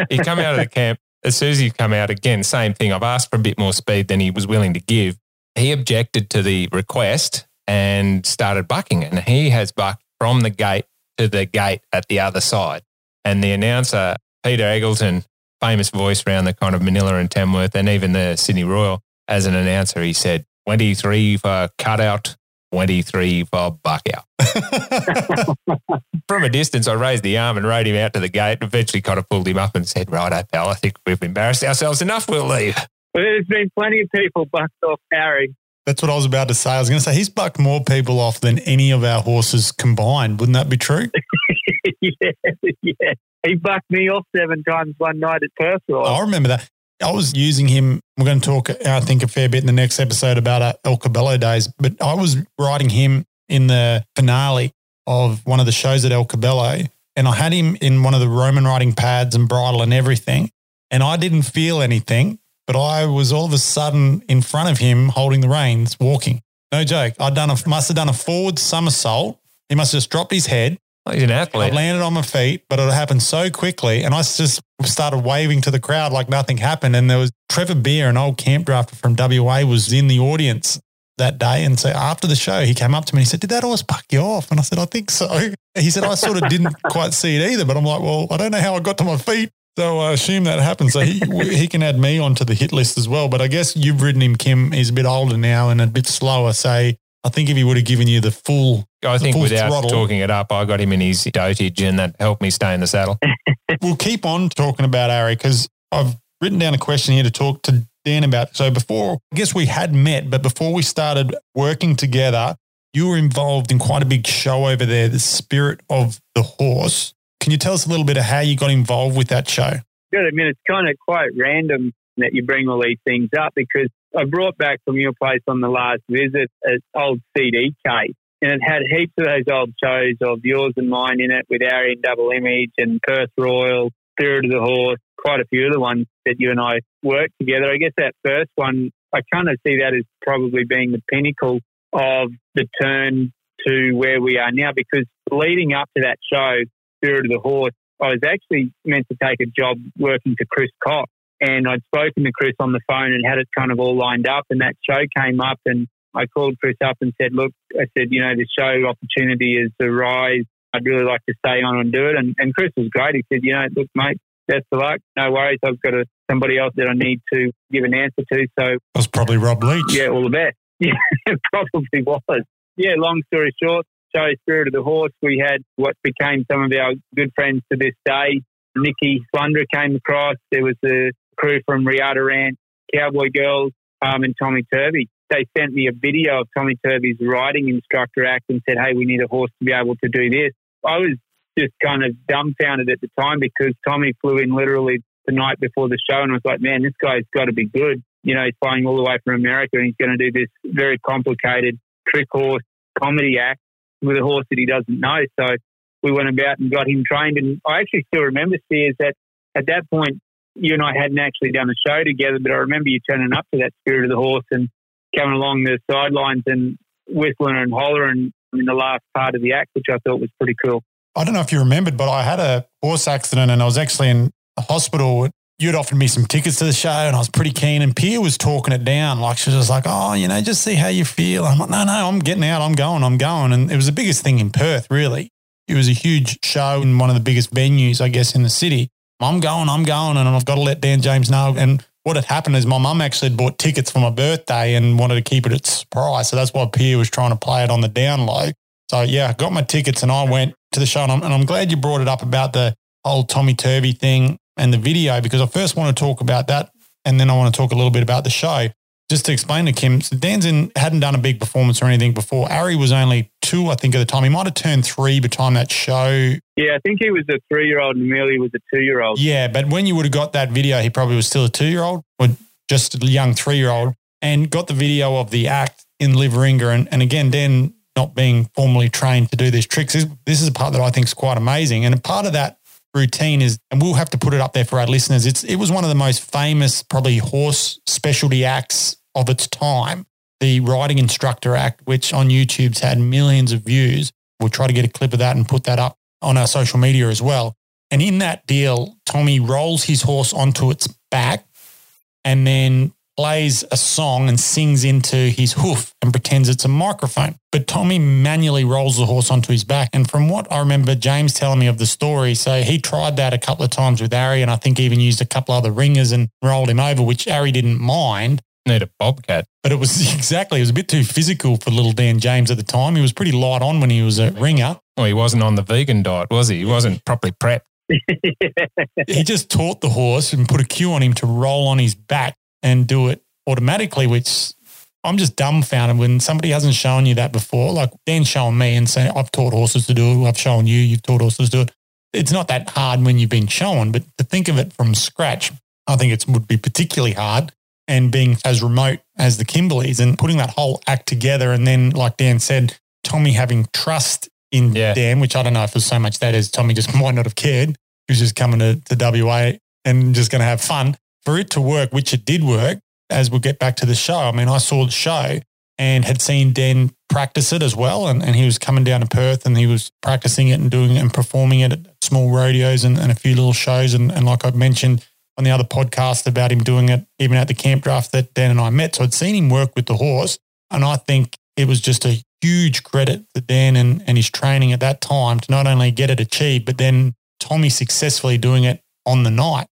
He come out of the camp. As soon as he come out again, same thing. I've asked for a bit more speed than he was willing to give. He objected to the request and started bucking. And he has bucked from the gate to the gate at the other side. And the announcer, Peter Eggleton, famous voice around the kind of Manilla and Tamworth and even the Sydney Royal, as an announcer, he said, 23 for cutout, 23 for buck out. from a distance, I raised the arm and rode him out to the gate. Eventually, kind of pulled him up and said, "Right, pal, I think we've embarrassed ourselves enough. We'll leave." But there's been plenty of people bucked off Ari. That's what I was about to say. I was going to say he's bucked more people off than any of our horses combined. Wouldn't that be true? yeah, yeah. He bucked me off seven times one night at Perth. I remember that. I was using him. We're going to talk, I think, a fair bit in the next episode about uh, El Caballo days, but I was riding him in the finale of one of the shows at El Caballo, and I had him in one of the Roman riding pads and bridle and everything, and I didn't feel anything, but I was all of a sudden in front of him holding the reins, walking. No joke. I'd done a must have done a forward somersault. He must have just dropped his head He's an athlete. I landed on my feet, but it happened so quickly. And I just started waving to the crowd like nothing happened. And there was Trevor Beer, an old camp drafter from WA, was in the audience that day. And so after the show, he came up to me and he said, Did that horse buck you off? And I said, I think so. He said, I sort of didn't quite see it either. But I'm like, Well, I don't know how I got to my feet. So I assume that happened. So he he can add me onto the hit list as well. But I guess you've ridden him, Kim. He's a bit older now and a bit slower. So I think if he would have given you the full, I think full without throttle- talking it up, I got him in his dotage and that helped me stay in the saddle. we'll keep on talking about Ari because I've written down a question here to talk to Dan about. So before, I guess we had met, but before we started working together, you were involved in quite a big show over there, the Spirit of the Horse. Can you tell us a little bit of how you got involved with that show? Good. I mean, it's kind of quite random that you bring all these things up because I brought back from your place on the last visit an old CD case. And it had heaps of those old shows of yours and mine in it with Ari and Double Image and Perth Royal, Spirit of the Horse, quite a few of the ones that you and I worked together. I guess that first one, I kind of see that as probably being the pinnacle of the turn to where we are now because leading up to that show, Spirit of the Horse, I was actually meant to take a job working for Chris Cox. And I'd spoken to Chris on the phone and had it kind of all lined up. And that show came up, and I called Chris up and said, Look, I said, you know, the show opportunity is a rise. I'd really like to stay on and do it. And, and Chris was great. He said, You know, look, mate, best of luck. No worries. I've got a, somebody else that I need to give an answer to. So, That was probably Rob Leach. yeah, all the best. Yeah, it probably was. Yeah, long story short, show Spirit of the Horse, we had what became some of our good friends to this day. Nikki Flundra came across. There was a crew from Riata Ranch, Cowboy Girls, um, and Tommy Turvey. They sent me a video of Tommy Turvey's riding instructor act and said, hey, we need a horse to be able to do this. I was just kind of dumbfounded at the time because Tommy flew in literally the night before the show and I was like, man, this guy's got to be good. You know, he's flying all the way from America and he's going to do this very complicated trick horse comedy act with a horse that he doesn't know. So we went about and got him trained. And I actually still remember, Sears, that at that point, you and I hadn't actually done a show together, but I remember you turning up to that Spirit of the Horse and coming along the sidelines and whistling and hollering in the last part of the act, which I thought was pretty cool. I don't know if you remembered, but I had a horse accident and I was actually in a hospital. You'd offered me some tickets to the show and I was pretty keen. And Pia was talking it down. Like she was just like, oh, you know, just see how you feel. I'm like, no, no, I'm getting out. I'm going. I'm going. And it was the biggest thing in Perth, really. It was a huge show in one of the biggest venues, I guess, in the city. I'm going, I'm going. And I've got to let Dan James know. And what had happened is my mum actually bought tickets for my birthday and wanted to keep it at surprise. So that's why Pia was trying to play it on the down low. So yeah, I got my tickets and I went to the show. And I'm, and I'm glad you brought it up about the whole Tommy Turvey thing and the video because I first want to talk about that and then I want to talk a little bit about the show. Just to explain to Kim, so Danzin hadn't done a big performance or anything before. Ari was only two, I think, at the time. He might have turned three by the time that show. Yeah, I think he was a three year old and Amelia was a two year old. Yeah, but when you would have got that video, he probably was still a two year old or just a young three year old and got the video of the act in Liveringa. And, and again, Dan not being formally trained to do these tricks, this, this is a part that I think is quite amazing. And a part of that routine is, and we'll have to put it up there for our listeners. It's it was one of the most famous, probably horse specialty acts of its time. The riding instructor act, which on YouTube's had millions of views. We'll try to get a clip of that and put that up on our social media as well. And in that deal, Tommy rolls his horse onto its back and then plays a song and sings into his hoof and pretends it's a microphone. But Tommy manually rolls the horse onto his back. And from what I remember James telling me of the story, so he tried that a couple of times with Ari and I think even used a couple other ringers and rolled him over, which Ari didn't mind. Need a bobcat. But it was exactly, it was a bit too physical for little Dan James at the time. He was pretty light on when he was a ringer. Well, he wasn't on the vegan diet, was he? He wasn't properly prepped. he just taught the horse and put a cue on him to roll on his back and do it automatically, which I'm just dumbfounded when somebody hasn't shown you that before. Like Dan's showing me and saying, I've taught horses to do it. I've shown you, you've taught horses to do it. It's not that hard when you've been shown, but to think of it from scratch, I think it would be particularly hard. And being as remote as the Kimberleys and putting that whole act together. And then, like Dan said, Tommy having trust in yeah. Dan, which I don't know if it was so much that as Tommy just might not have cared. He was just coming to, to WA and just going to have fun. For it to work, which it did work, as we'll get back to the show, I mean, I saw the show and had seen Dan practice it as well. And, and he was coming down to Perth and he was practicing it and doing it and performing it at small rodeos and, and a few little shows. And, and like I mentioned on the other podcast about him doing it even at the camp draft that Dan and I met. So I'd seen him work with the horse. And I think it was just a huge credit to Dan and, and his training at that time to not only get it achieved, but then Tommy successfully doing it on the night.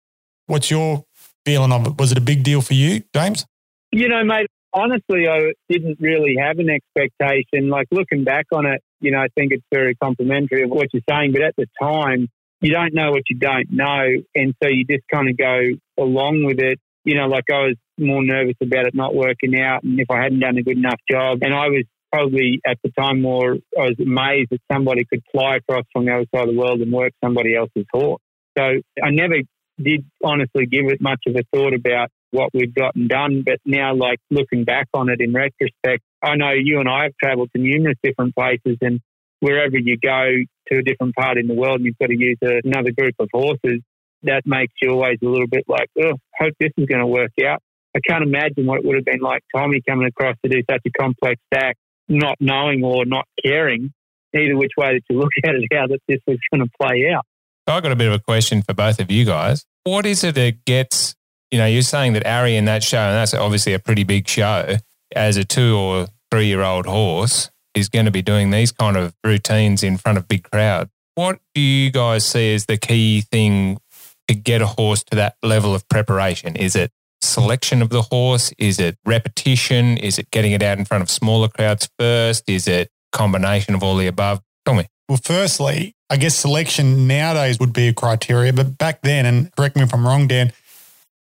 What's your feeling of it? Was it a big deal for you, James? You know, mate, honestly, I didn't really have an expectation. Like looking back on it, you know, I think it's very complimentary of what you're saying. But at the time, you don't know what you don't know. And so you just kind of go along with it. You know, like I was more nervous about it not working out and if I hadn't done a good enough job. And I was probably at the time more, I was amazed that somebody could fly across from the other side of the world and work somebody else's horse. So I never did honestly give it much of a thought about what we've gotten done. But now, like looking back on it in retrospect, I know you and I have traveled to numerous different places and wherever you go to a different part in the world and you've got to use another group of horses, that makes you always a little bit like, oh, hope this is going to work out. I can't imagine what it would have been like Tommy coming across to do such a complex stack not knowing or not caring, either which way that you look at it, how that this was going to play out. So I've got a bit of a question for both of you guys. What is it that gets, you know, you're saying that Ari in that show, and that's obviously a pretty big show, as a two or three year old horse is going to be doing these kind of routines in front of big crowd. What do you guys see as the key thing to get a horse to that level of preparation? Is it selection of the horse? Is it repetition? Is it getting it out in front of smaller crowds first? Is it combination of all the above? Tell me. Well, firstly, I guess selection nowadays would be a criteria, but back then, and correct me if I'm wrong, Dan,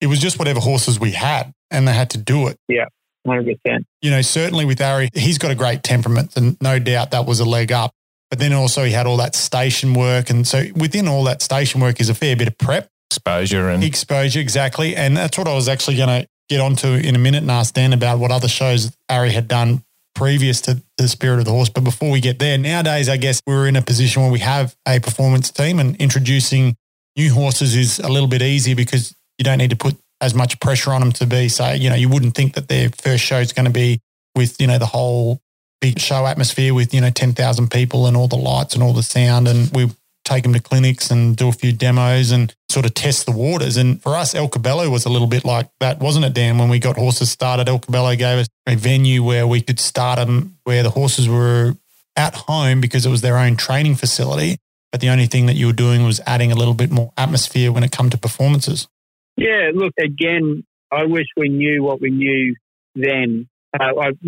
it was just whatever horses we had and they had to do it. Yeah. 100%. You know, certainly with Ari, he's got a great temperament and no doubt that was a leg up. But then also he had all that station work. And so within all that station work is a fair bit of prep exposure and exposure exactly. And that's what I was actually going to get onto in a minute and ask Dan about what other shows Ari had done previous to the Spirit of the Horse. But before we get there, nowadays I guess we're in a position where we have a performance team and introducing new horses is a little bit easier because you don't need to put as much pressure on them to be say you know you wouldn't think that their first show is going to be with you know the whole big show atmosphere with you know 10,000 people and all the lights and all the sound and we take them to clinics and do a few demos and sort of test the waters. And for us, El Caballo was a little bit like that, wasn't it, Dan? When we got horses started, El Caballo gave us a venue where we could start them where the horses were at home because it was their own training facility. But the only thing that you were doing was adding a little bit more atmosphere when it come to performances. Yeah, look, again, I wish we knew what we knew then. Uh, I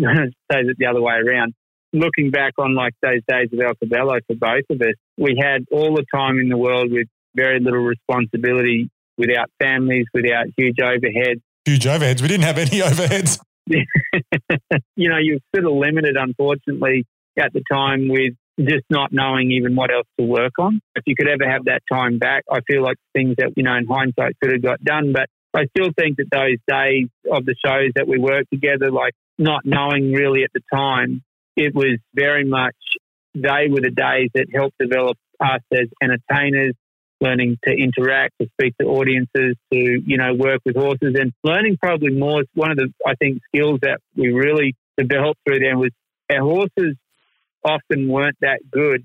say it the other way around looking back on like those days of El Caballo for both of us, we had all the time in the world with very little responsibility, without families, without huge overheads. Huge overheads. We didn't have any overheads. you know, you're sort of limited, unfortunately, at the time with just not knowing even what else to work on. If you could ever have that time back, I feel like things that, you know, in hindsight could have got done. But I still think that those days of the shows that we worked together, like not knowing really at the time it was very much they were the days that helped develop us as entertainers, learning to interact, to speak to audiences, to you know work with horses, and learning probably more. One of the I think skills that we really developed through them was our horses often weren't that good,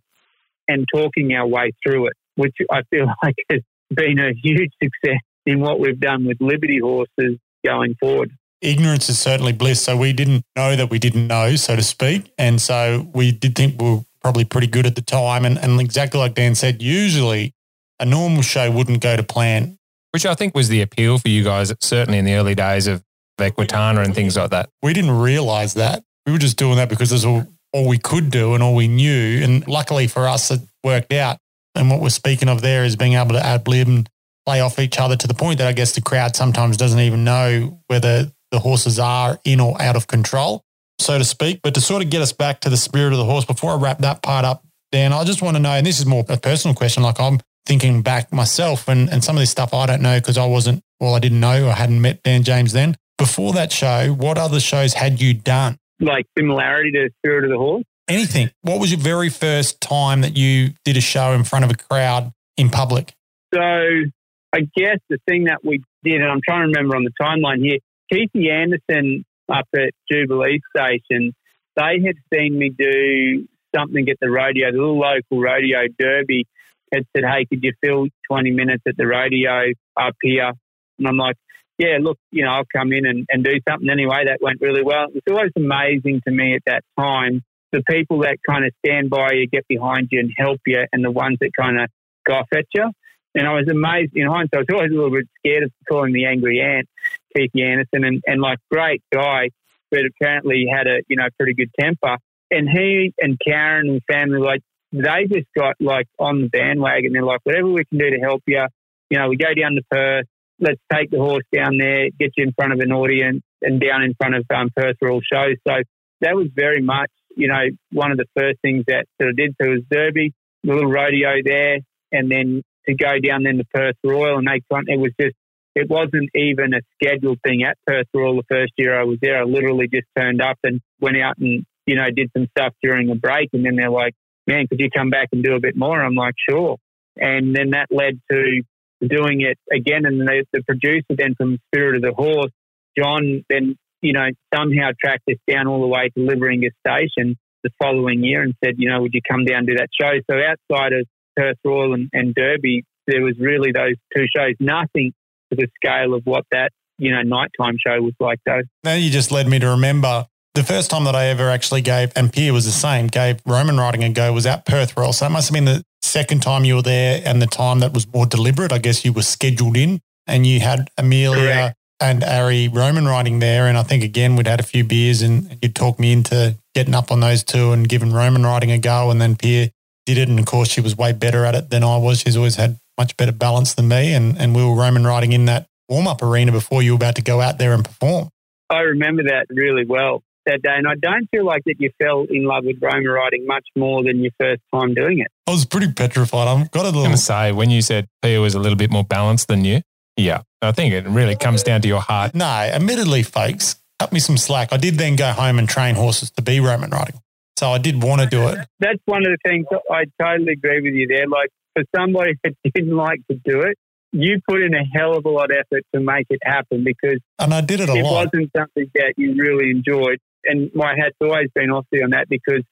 and talking our way through it, which I feel like has been a huge success in what we've done with Liberty horses going forward ignorance is certainly bliss. So we didn't know that we didn't know, so to speak. And so we did think we were probably pretty good at the time. And, and exactly like Dan said, usually a normal show wouldn't go to plan. Which I think was the appeal for you guys, certainly in the early days of Equitana and things like that. We didn't realize that. We were just doing that because it's all, all we could do and all we knew. And luckily for us, it worked out. And what we're speaking of there is being able to ad lib and play off each other to the point that I guess the crowd sometimes doesn't even know whether the horses are in or out of control, so to speak. But to sort of get us back to the spirit of the horse, before I wrap that part up, Dan, I just want to know, and this is more a personal question, like I'm thinking back myself and, and some of this stuff I don't know because I wasn't, well, I didn't know, I hadn't met Dan James then. Before that show, what other shows had you done? Like similarity to Spirit of the Horse? Anything. What was your very first time that you did a show in front of a crowd in public? So I guess the thing that we did, and I'm trying to remember on the timeline here, Keithy Anderson up at Jubilee Station, they had seen me do something at the rodeo, the little local rodeo derby, had said, Hey, could you fill 20 minutes at the rodeo up here? And I'm like, Yeah, look, you know, I'll come in and, and do something anyway. That went really well. It's always amazing to me at that time the people that kind of stand by you, get behind you, and help you, and the ones that kind of scoff at you. And I was amazed in hindsight. I was always a little bit scared of calling the angry ant, Keith Anderson, and, and like great guy, but apparently had a you know pretty good temper. And he and Karen and family like they just got like on the bandwagon. They're like, whatever we can do to help you. You know, we go down to Perth. Let's take the horse down there, get you in front of an audience, and down in front of um, Perth Royal all shows. So that was very much, you know, one of the first things that sort of did. So was Derby, the little rodeo there, and then to go down then to Perth Royal, and they it was just it wasn't even a scheduled thing at Perth Royal the first year I was there. I literally just turned up and went out and you know did some stuff during a break, and then they're like, "Man, could you come back and do a bit more?" I'm like, "Sure." And then that led to doing it again, and the, the producer then from Spirit of the Horse, John, then you know somehow tracked us down all the way to Liveringa Station the following year and said, you know, would you come down and do that show? So outside of Perth Royal and, and Derby, there was really those two shows. Nothing to the scale of what that you know nighttime show was like. Though. Now you just led me to remember the first time that I ever actually gave, and Pia was the same, gave Roman riding a go was at Perth Royal. So it must have been the second time you were there, and the time that was more deliberate. I guess you were scheduled in, and you had Amelia. Correct. And Ari Roman riding there, and I think again we'd had a few beers, and you'd talk me into getting up on those two and giving Roman riding a go, and then Pia did it. And of course, she was way better at it than I was. She's always had much better balance than me. And, and we were Roman riding in that warm up arena before you were about to go out there and perform. I remember that really well that day, and I don't feel like that you fell in love with Roman riding much more than your first time doing it. I was pretty petrified. I've got a I was little. going to say, when you said Pia was a little bit more balanced than you, yeah, I think it really comes down to your heart. No, admittedly, folks, cut me some slack. I did then go home and train horses to be Roman riding. So I did want to do it. That's one of the things I totally agree with you there. Like for somebody that didn't like to do it, you put in a hell of a lot of effort to make it happen because And I did it a it lot. wasn't something that you really enjoyed. And my hat's always been off to you on that because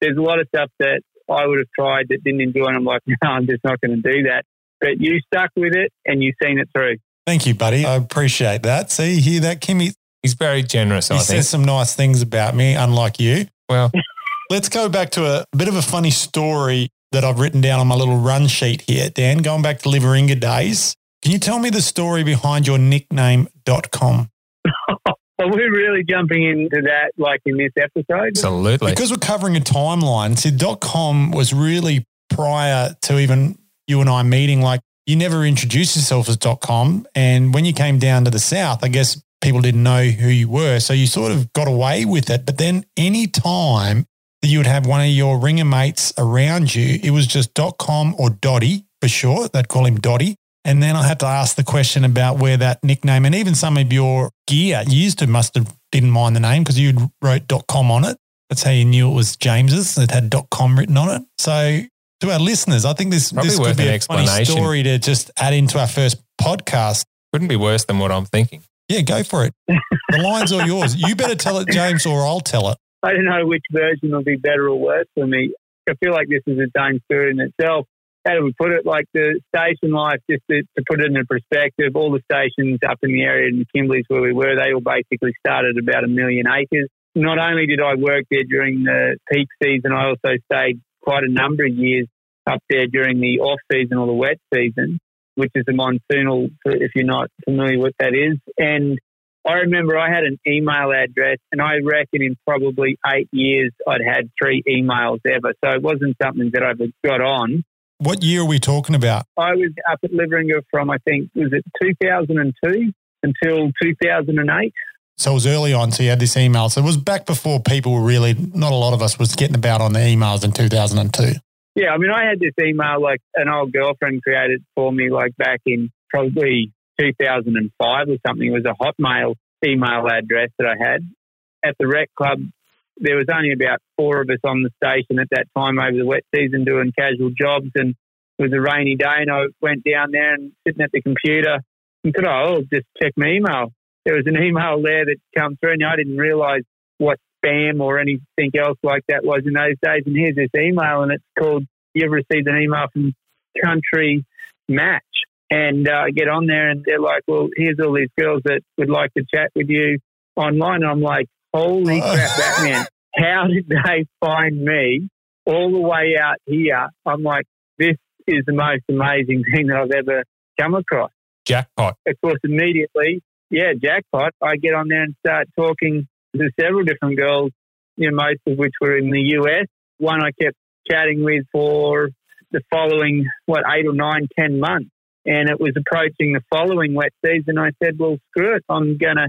there's a lot of stuff that I would have tried that didn't enjoy, and I'm like, no, I'm just not going to do that. But you stuck with it and you've seen it through. Thank you, buddy. I appreciate that. See, you hear that, Kimmy? He's very generous, He I think. says some nice things about me, unlike you. Well, Let's go back to a, bit of a funny story that I've written down on my little run sheet here, Dan. Going back to Liveringa days. Can you tell me the story behind your nickname.com? Are we really jumping into that like in this episode? absolutely. Because we're covering a timeline, see, .com was really prior to even you and I meeting. Like, you never introduced yourself as dot .com. And when you came down to the South, I guess people didn't know who you were. So you sort of got away with it. But then any time that you would have one of your ringer mates around you, it was just dot .com or Dotty for short. They'd call him Dotty. And then I had to ask the question about where that nickname and even some of your gear you used to must have didn't mind the name because you wrote .com on it. That's how you knew it was James's. It had .com written on it. So to our listeners, I think this, Probably this worth could be an a funny explanation. story to just add into our first podcast. Couldn't be worse than what I'm thinking. Yeah, go for it. The line's all yours. You better tell it, James, or I'll tell it. I don't know which version will be better or worse for me. I feel like this is its own story in itself. How do we put it? Like the station life, just to, to put it in perspective, all the stations up in the area in Kimberley's where we were, they all basically started about a million acres. Not only did I work there during the peak season, I also stayed quite a number of years up there during the off season or the wet season, which is the monsoonal, if you're not familiar with that is. And I remember I had an email address, and I reckon in probably eight years I'd had three emails ever. So it wasn't something that I've got on. What year are we talking about? I was up at Liveringa from I think was it 2002 until 2008. So it was early on. So you had this email. So it was back before people were really, not a lot of us was getting about on the emails in 2002. Yeah, I mean, I had this email like an old girlfriend created for me, like back in probably 2005 or something. It was a Hotmail email address that I had. At the rec club, there was only about four of us on the station at that time over the wet season doing casual jobs. And it was a rainy day, and I went down there and sitting at the computer and thought, oh, just check my email. There was an email there that come through, and I didn't realise what spam or anything else like that was in those days. And here's this email, and it's called, You've received an email from Country Match and uh, get on there and they're like, well, here's all these girls that would like to chat with you online. And I'm like, holy crap, Batman, how did they find me all the way out here? I'm like, this is the most amazing thing that I've ever come across. Jackpot. Of course, immediately, yeah, jackpot. I get on there and start talking to several different girls, you know, most of which were in the US. One I kept chatting with for the following, what, eight or nine, ten months and it was approaching the following wet season. I said, well, screw it. I'm going to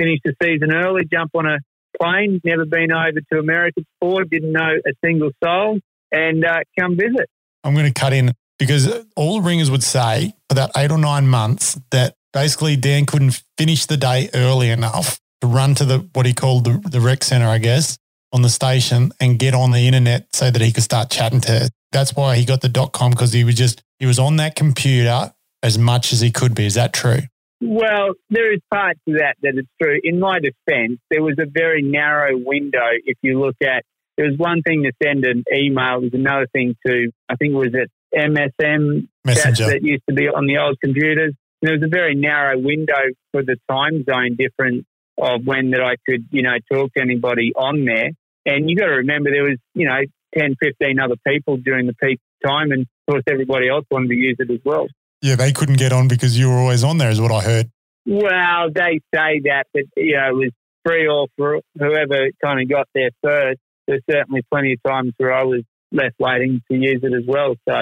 finish the season early, jump on a plane, never been over to America before, didn't know a single soul, and uh, come visit. I'm going to cut in because all the ringers would say for that eight or nine months that basically Dan couldn't finish the day early enough to run to the what he called the, the rec center, I guess, on the station and get on the internet so that he could start chatting to her. That's why he got the dot com because he was just he was on that computer as much as he could be. Is that true? Well, there is parts of that that it's true. In my defence, there was a very narrow window. If you look at, there was one thing to send an email. was another thing to, I think it was at MSN Messenger that used to be on the old computers. And there was a very narrow window for the time zone difference of when that I could, you know, talk to anybody on there. And you got to remember there was, you know, 10, 15 other people during the peak time. And of course, everybody else wanted to use it as well. Yeah, they couldn't get on because you were always on there, is what I heard. Well, they say that, but you know, it was free or for whoever kind of got there first. There's certainly plenty of times where I was left waiting to use it as well. So,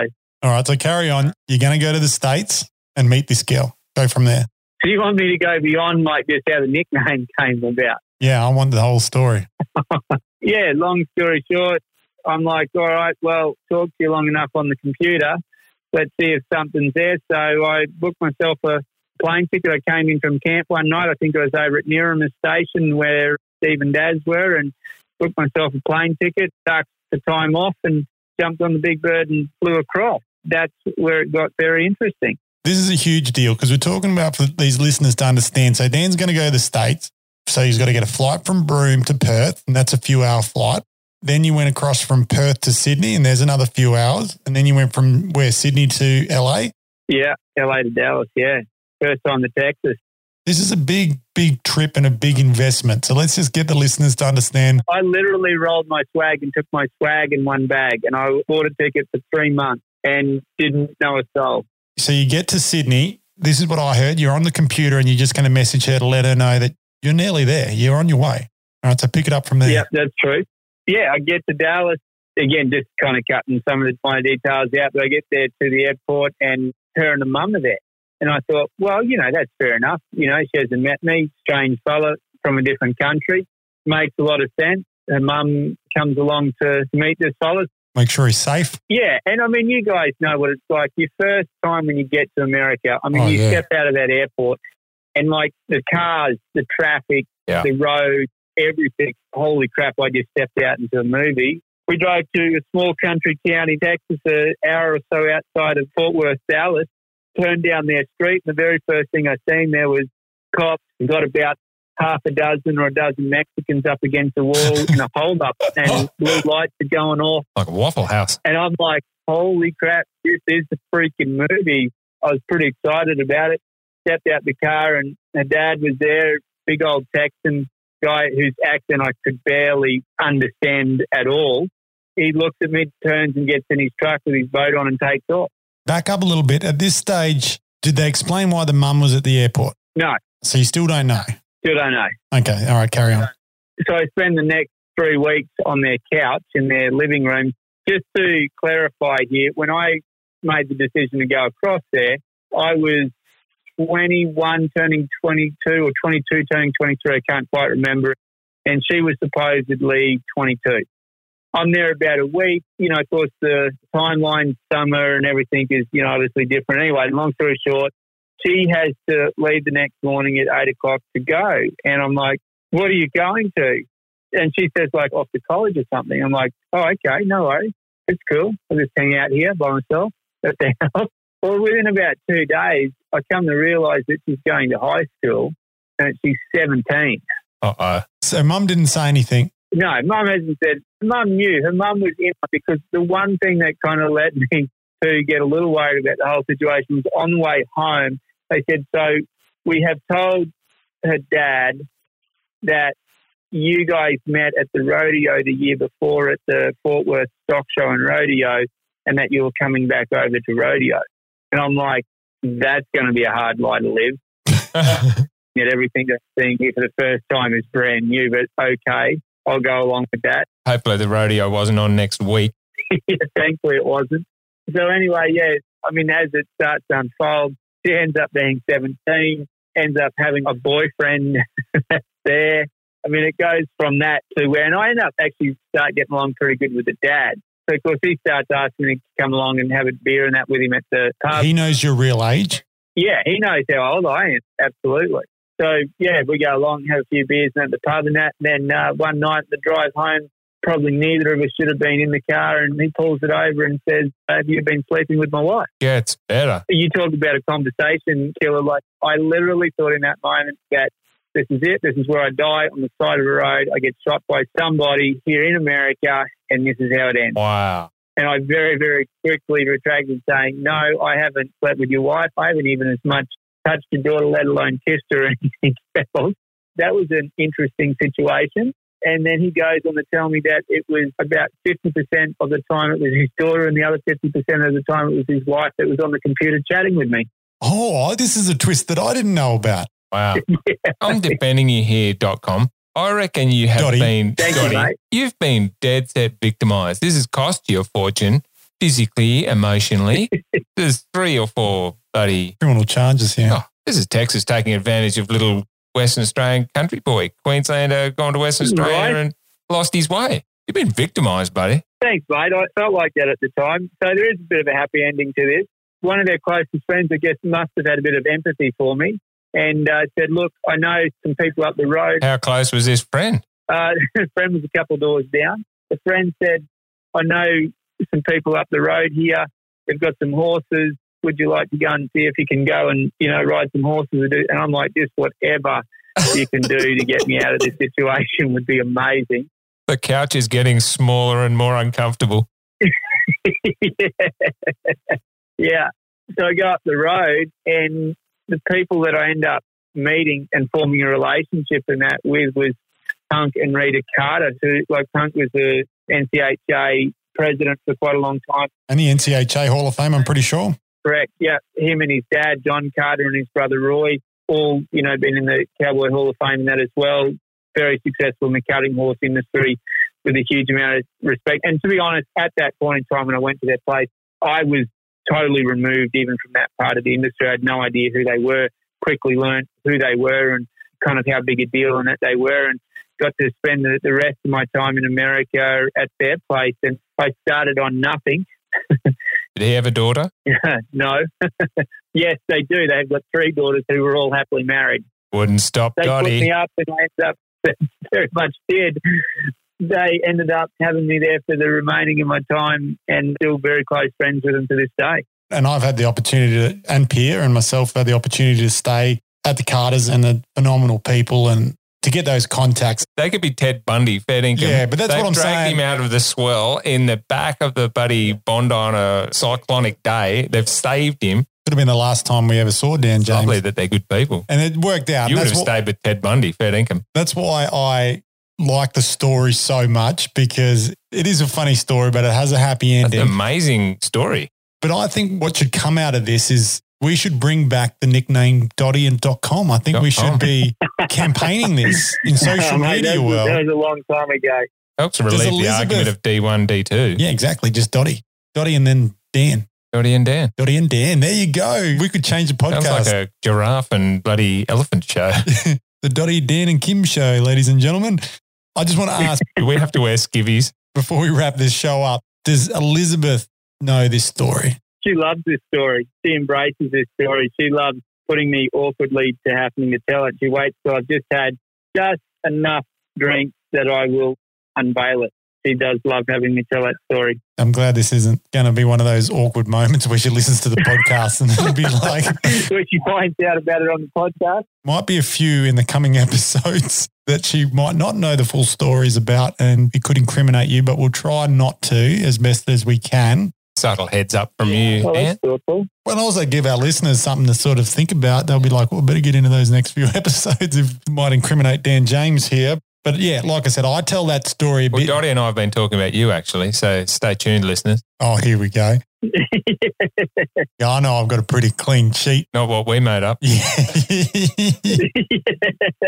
all right, so carry on. You're going to go to the states and meet this girl. Go from there. So you want me to go beyond like just how the nickname came about? Yeah, I want the whole story. yeah, long story short, I'm like, all right, well, talk to you long enough on the computer let's see if something's there. So I booked myself a plane ticket. I came in from camp one night. I think I was over at Neeramas Station where Steve and Daz were and booked myself a plane ticket, took the time off and jumped on the big bird and flew across. That's where it got very interesting. This is a huge deal because we're talking about for these listeners to understand. So Dan's going to go to the States. So he's got to get a flight from Broome to Perth, and that's a few hour flight. Then you went across from Perth to Sydney, and there's another few hours. And then you went from where Sydney to LA. Yeah, LA to Dallas. Yeah, first time to Texas. This is a big, big trip and a big investment. So let's just get the listeners to understand. I literally rolled my swag and took my swag in one bag, and I bought a ticket for three months and didn't know a soul. So you get to Sydney. This is what I heard. You're on the computer and you're just going to message her to let her know that you're nearly there. You're on your way. All right, so pick it up from there. Yeah, that's true yeah, I get to Dallas again, just kind of cutting some of the finer details out. But I get there to the airport, and her and the mum are there. And I thought, well, you know, that's fair enough. You know, she hasn't met me, strange fella from a different country. Makes a lot of sense. Her mum comes along to meet this fella. Make sure he's safe. Yeah. And I mean, you guys know what it's like. Your first time when you get to America, I mean, oh, you yeah. step out of that airport and like the cars, the traffic, yeah. the road, everything. Holy crap, I just stepped out into a movie. We drove to a small country town in Texas, an hour or so outside of Fort Worth, Dallas. Turned down their street, and the very first thing I seen there was cops. We got about half a dozen or a dozen Mexicans up against the wall in a hold up, and blue lights are going off. Like a Waffle House. And I'm like, holy crap, this is a freaking movie. I was pretty excited about it. Stepped out the car, and my dad was there, big old Texan, guy whose accent I could barely understand at all. He looks at me, turns and gets in his truck with his boat on and takes off. Back up a little bit. At this stage, did they explain why the mum was at the airport? No. So you still don't know? Still don't know. Okay. All right. Carry on. So I spend the next three weeks on their couch in their living room. Just to clarify here, when I made the decision to go across there, I was 21 turning 22 or 22 turning 23. I can't quite remember. And she was supposedly 22. I'm there about a week. You know, of course, the timeline, summer and everything is, you know, obviously different. Anyway, long story short, she has to leave the next morning at eight o'clock to go. And I'm like, what are you going to? And she says, like, off to college or something. I'm like, oh, okay, no worries. It's cool. I'll just hang out here by myself at the house. Well, within about two days, I come to realise that she's going to high school and she's 17. Uh oh. So mum didn't say anything. No, mum hasn't said. Mum knew. Her mum was in because the one thing that kind of led me to get a little worried about the whole situation was on the way home. They said, so we have told her dad that you guys met at the rodeo the year before at the Fort Worth Stock Show and Rodeo, and that you were coming back over to rodeo. And I'm like, that's going to be a hard lie to live. Yet everything that's seeing here for the first time is brand new, but okay, I'll go along with that. Hopefully the rodeo wasn't on next week. yeah, thankfully it wasn't. So anyway, yeah, I mean, as it starts to unfold, she ends up being 17, ends up having a boyfriend there. I mean, it goes from that to where, and I end up actually start getting along pretty good with the dad. So of course he starts asking me to come along and have a beer and that with him at the pub. He knows your real age. Yeah, he knows how old I am. Absolutely. So yeah, we go along, have a few beers and at the pub and that. And then uh, one night, the drive home, probably neither of us should have been in the car, and he pulls it over and says, "Have you been sleeping with my wife?" Yeah, it's better. You talk about a conversation killer. Like I literally thought in that moment that this is it. This is where I die on the side of a road. I get shot by somebody here in America, and this is how it ends. Wow. And I very, very quickly retracted, saying, "No, I haven't slept with your wife. I haven't even as much touched your daughter, let alone kissed her or anything else." That was an interesting situation. And then he goes on to tell me that it was about 50% of the time it was his daughter, and the other 50% of the time it was his wife that was on the computer chatting with me. Oh, this is a twist that I didn't know about. Wow. I'm defending you here.com. I reckon you have Dotty. been, Thank you, mate. you've been dead set victimized. This has cost you a fortune, physically, emotionally. There's three or four buddy Criminal charges here. Oh, this is Texas taking advantage of little Western Australian country boy, Queenslander, gone to Western Australia Right. and lost his way. You've been victimized, buddy. Thanks, mate. I felt like that at the time. So there is a bit of a happy ending to this. One of their closest friends, I guess, must have had a bit of empathy for me and uh, said, Look, I know some people up the road. How close was this friend? Uh, a friend was a couple of doors down. The friend said, I know some people up the road here. They've got some horses. Would you like to go and see if you can go and, you know, ride some horses? And and I'm like, just whatever you can do to get me out of this situation would be amazing. The couch is getting smaller and more uncomfortable. yeah. yeah. So I go up the road, and the people that I end up meeting and forming a relationship in that with was Punk and Rita Carter, who, like, Punk was the NCHA president for quite a long time. And the NCHA Hall of Fame, I'm pretty sure. Correct. Yeah. Him and his dad, John Carter, and his brother Roy, all, you know, been in the Cowboy Hall of Fame and that as well. Very successful in the cutting horse industry with a huge amount of respect. And to be honest, at that point in time when I went to their place, I was totally removed even from that part of the industry. I had no idea who they were. Quickly learned who they were and kind of how big a deal and that they were and got to spend the, the rest of my time in America at their place. And I started on nothing. Did he have a daughter? no. yes, they do. They've got three daughters who were all happily married. Wouldn't stop They put me up and I ended up very much did. They ended up having me there for the remaining of my time and still very close friends with them to this day. And I've had the opportunity to, and Pia and myself had the opportunity to stay at the Carters and the phenomenal people and to get those contacts. They could be Ted Bundy, fair dinkum. Yeah, but that's They've what I'm dragged saying. him out of the swell in the back of the buddy Bondi on a cyclonic day. They've saved him. Could have been the last time we ever saw Dan James. Lovely that they're good people. And it worked out. You would have what- stayed with Ted Bundy, fair dinkum. That's why I like the story so much because it is a funny story, but it has a happy That's an ending. amazing story. But I think what should come out of this is we should bring back the nickname Dotty and Dot .com. I think Dot we com. should be campaigning this in social mate, media that was, world. That was a long time ago. Helps relieve the argument of D1, D2. Yeah, exactly. Just Dotty. Dotty and then Dan. Dotty and Dan. Dotty and Dan. There you go. We could change the podcast. Sounds like a giraffe and bloody elephant show. the Dotty, Dan, and Kim show, ladies and gentlemen. I just want to ask Do we have to wear skivvies? before we wrap this show up does Elizabeth know this story? She loves this story. She embraces this story. She loves putting me awkwardly to having to tell it. She waits till I've just had just enough drink that I will unveil it. She does love having me tell that story. I'm glad this isn't going to be one of those awkward moments where she listens to the podcast and it'll be like, Where she finds out about it on the podcast. might be a few in the coming episodes that she might not know the full stories about and it could incriminate you, but we'll try not to as best as we can. Subtle heads up from you, Well, Dan. that's thoughtful. Well, also give our listeners something to sort of think about. They'll be like, well, better get into those next few episodes if it might incriminate Dan James here. But yeah, like I said, I tell that story a Well, bit. Dottie and I have been talking about you actually, so stay tuned, listeners. Oh, here we go. Yeah, I know I've got a pretty clean sheet. Not what we made up. Yeah.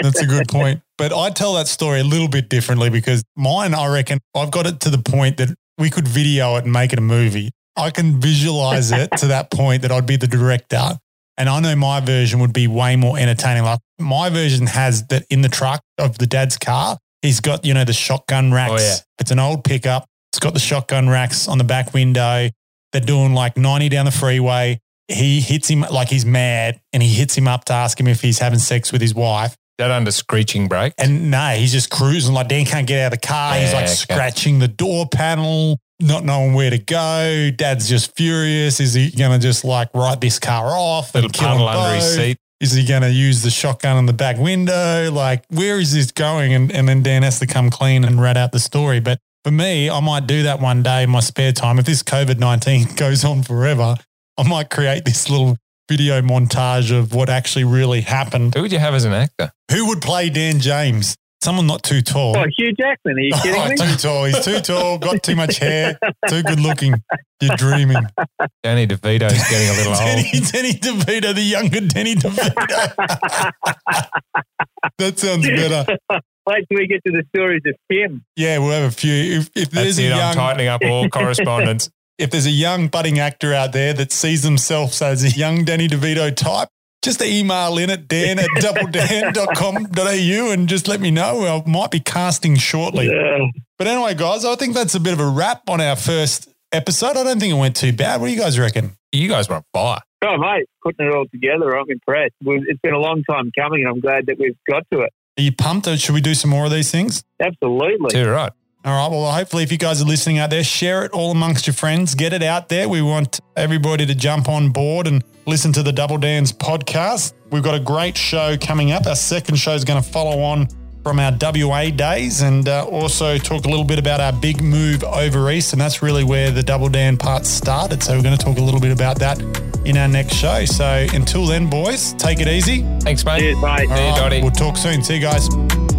That's a good point. But I tell that story a little bit differently because mine, I reckon, I've got it to the point that we could video it and make it a movie. I can visualize it to that point that I'd be the director. And I know my version would be way more entertaining. Like my version has that in the truck of the dad's car, he's got, you know, the shotgun oh, racks. Oh, yeah. It's an old pickup. It's got the shotgun racks on the back window. They're doing like 90 down the freeway. He hits him like he's mad and he hits him up to ask him if he's having sex with his wife. That under screeching brake. And no, he's just cruising like Dan can't get out of the car. he's like okay. scratching the door panel, not knowing where to go. Dad's just furious. Is he going to just like write this car off and Little kill puddle under his seat. Is he going to use the shotgun on the back window? Like, where is this going? And, and then Dan has to come clean and rat out the story. But for me, I might do that one day in my spare time. If this COVID 19 goes on forever, I might create this little video montage of what actually really happened. Who would you have as an actor? Who would play Dan James? Someone not too tall. oh, Hugh Jackman, are you oh, kidding Oh, me? too tall. He's too tall, got too much hair, too good looking. You're dreaming. Danny DeVito's getting a little old. Denny, Denny DeVito, the younger Danny DeVito. that sounds better. Wait till we get to the stories of Kim. Yeah, we'll have a few. If, if there's That's a it. I'm young, tightening up all correspondence. If there's a young budding actor out there that sees themselves as a young Danny DeVito type, just email in at dan at doubledan.com.au and just let me know. I might be casting shortly. Yeah. But anyway, guys, I think that's a bit of a wrap on our first episode. I don't think it went too bad. What do you guys reckon? You guys were on fire. Oh, mate, putting it all together, I'm impressed. We've, it's been a long time coming, and I'm glad that we've got to it. Are you pumped? Or Should we do some more of these things? Absolutely. Too right. All right. Well, hopefully, if you guys are listening out there, share it all amongst your friends. Get it out there. We want everybody to jump on board and listen to the Double Dan's podcast. We've got a great show coming up. Our second show is going to follow on from our WA days and uh, also talk a little bit about our big move over east. And that's really where the Double Dan part started. So we're going to talk a little bit about that in our next show. So until then, boys, take it easy. Thanks, mate. Cheers, mate. See you, All right, Dottie. We'll talk soon. See you guys.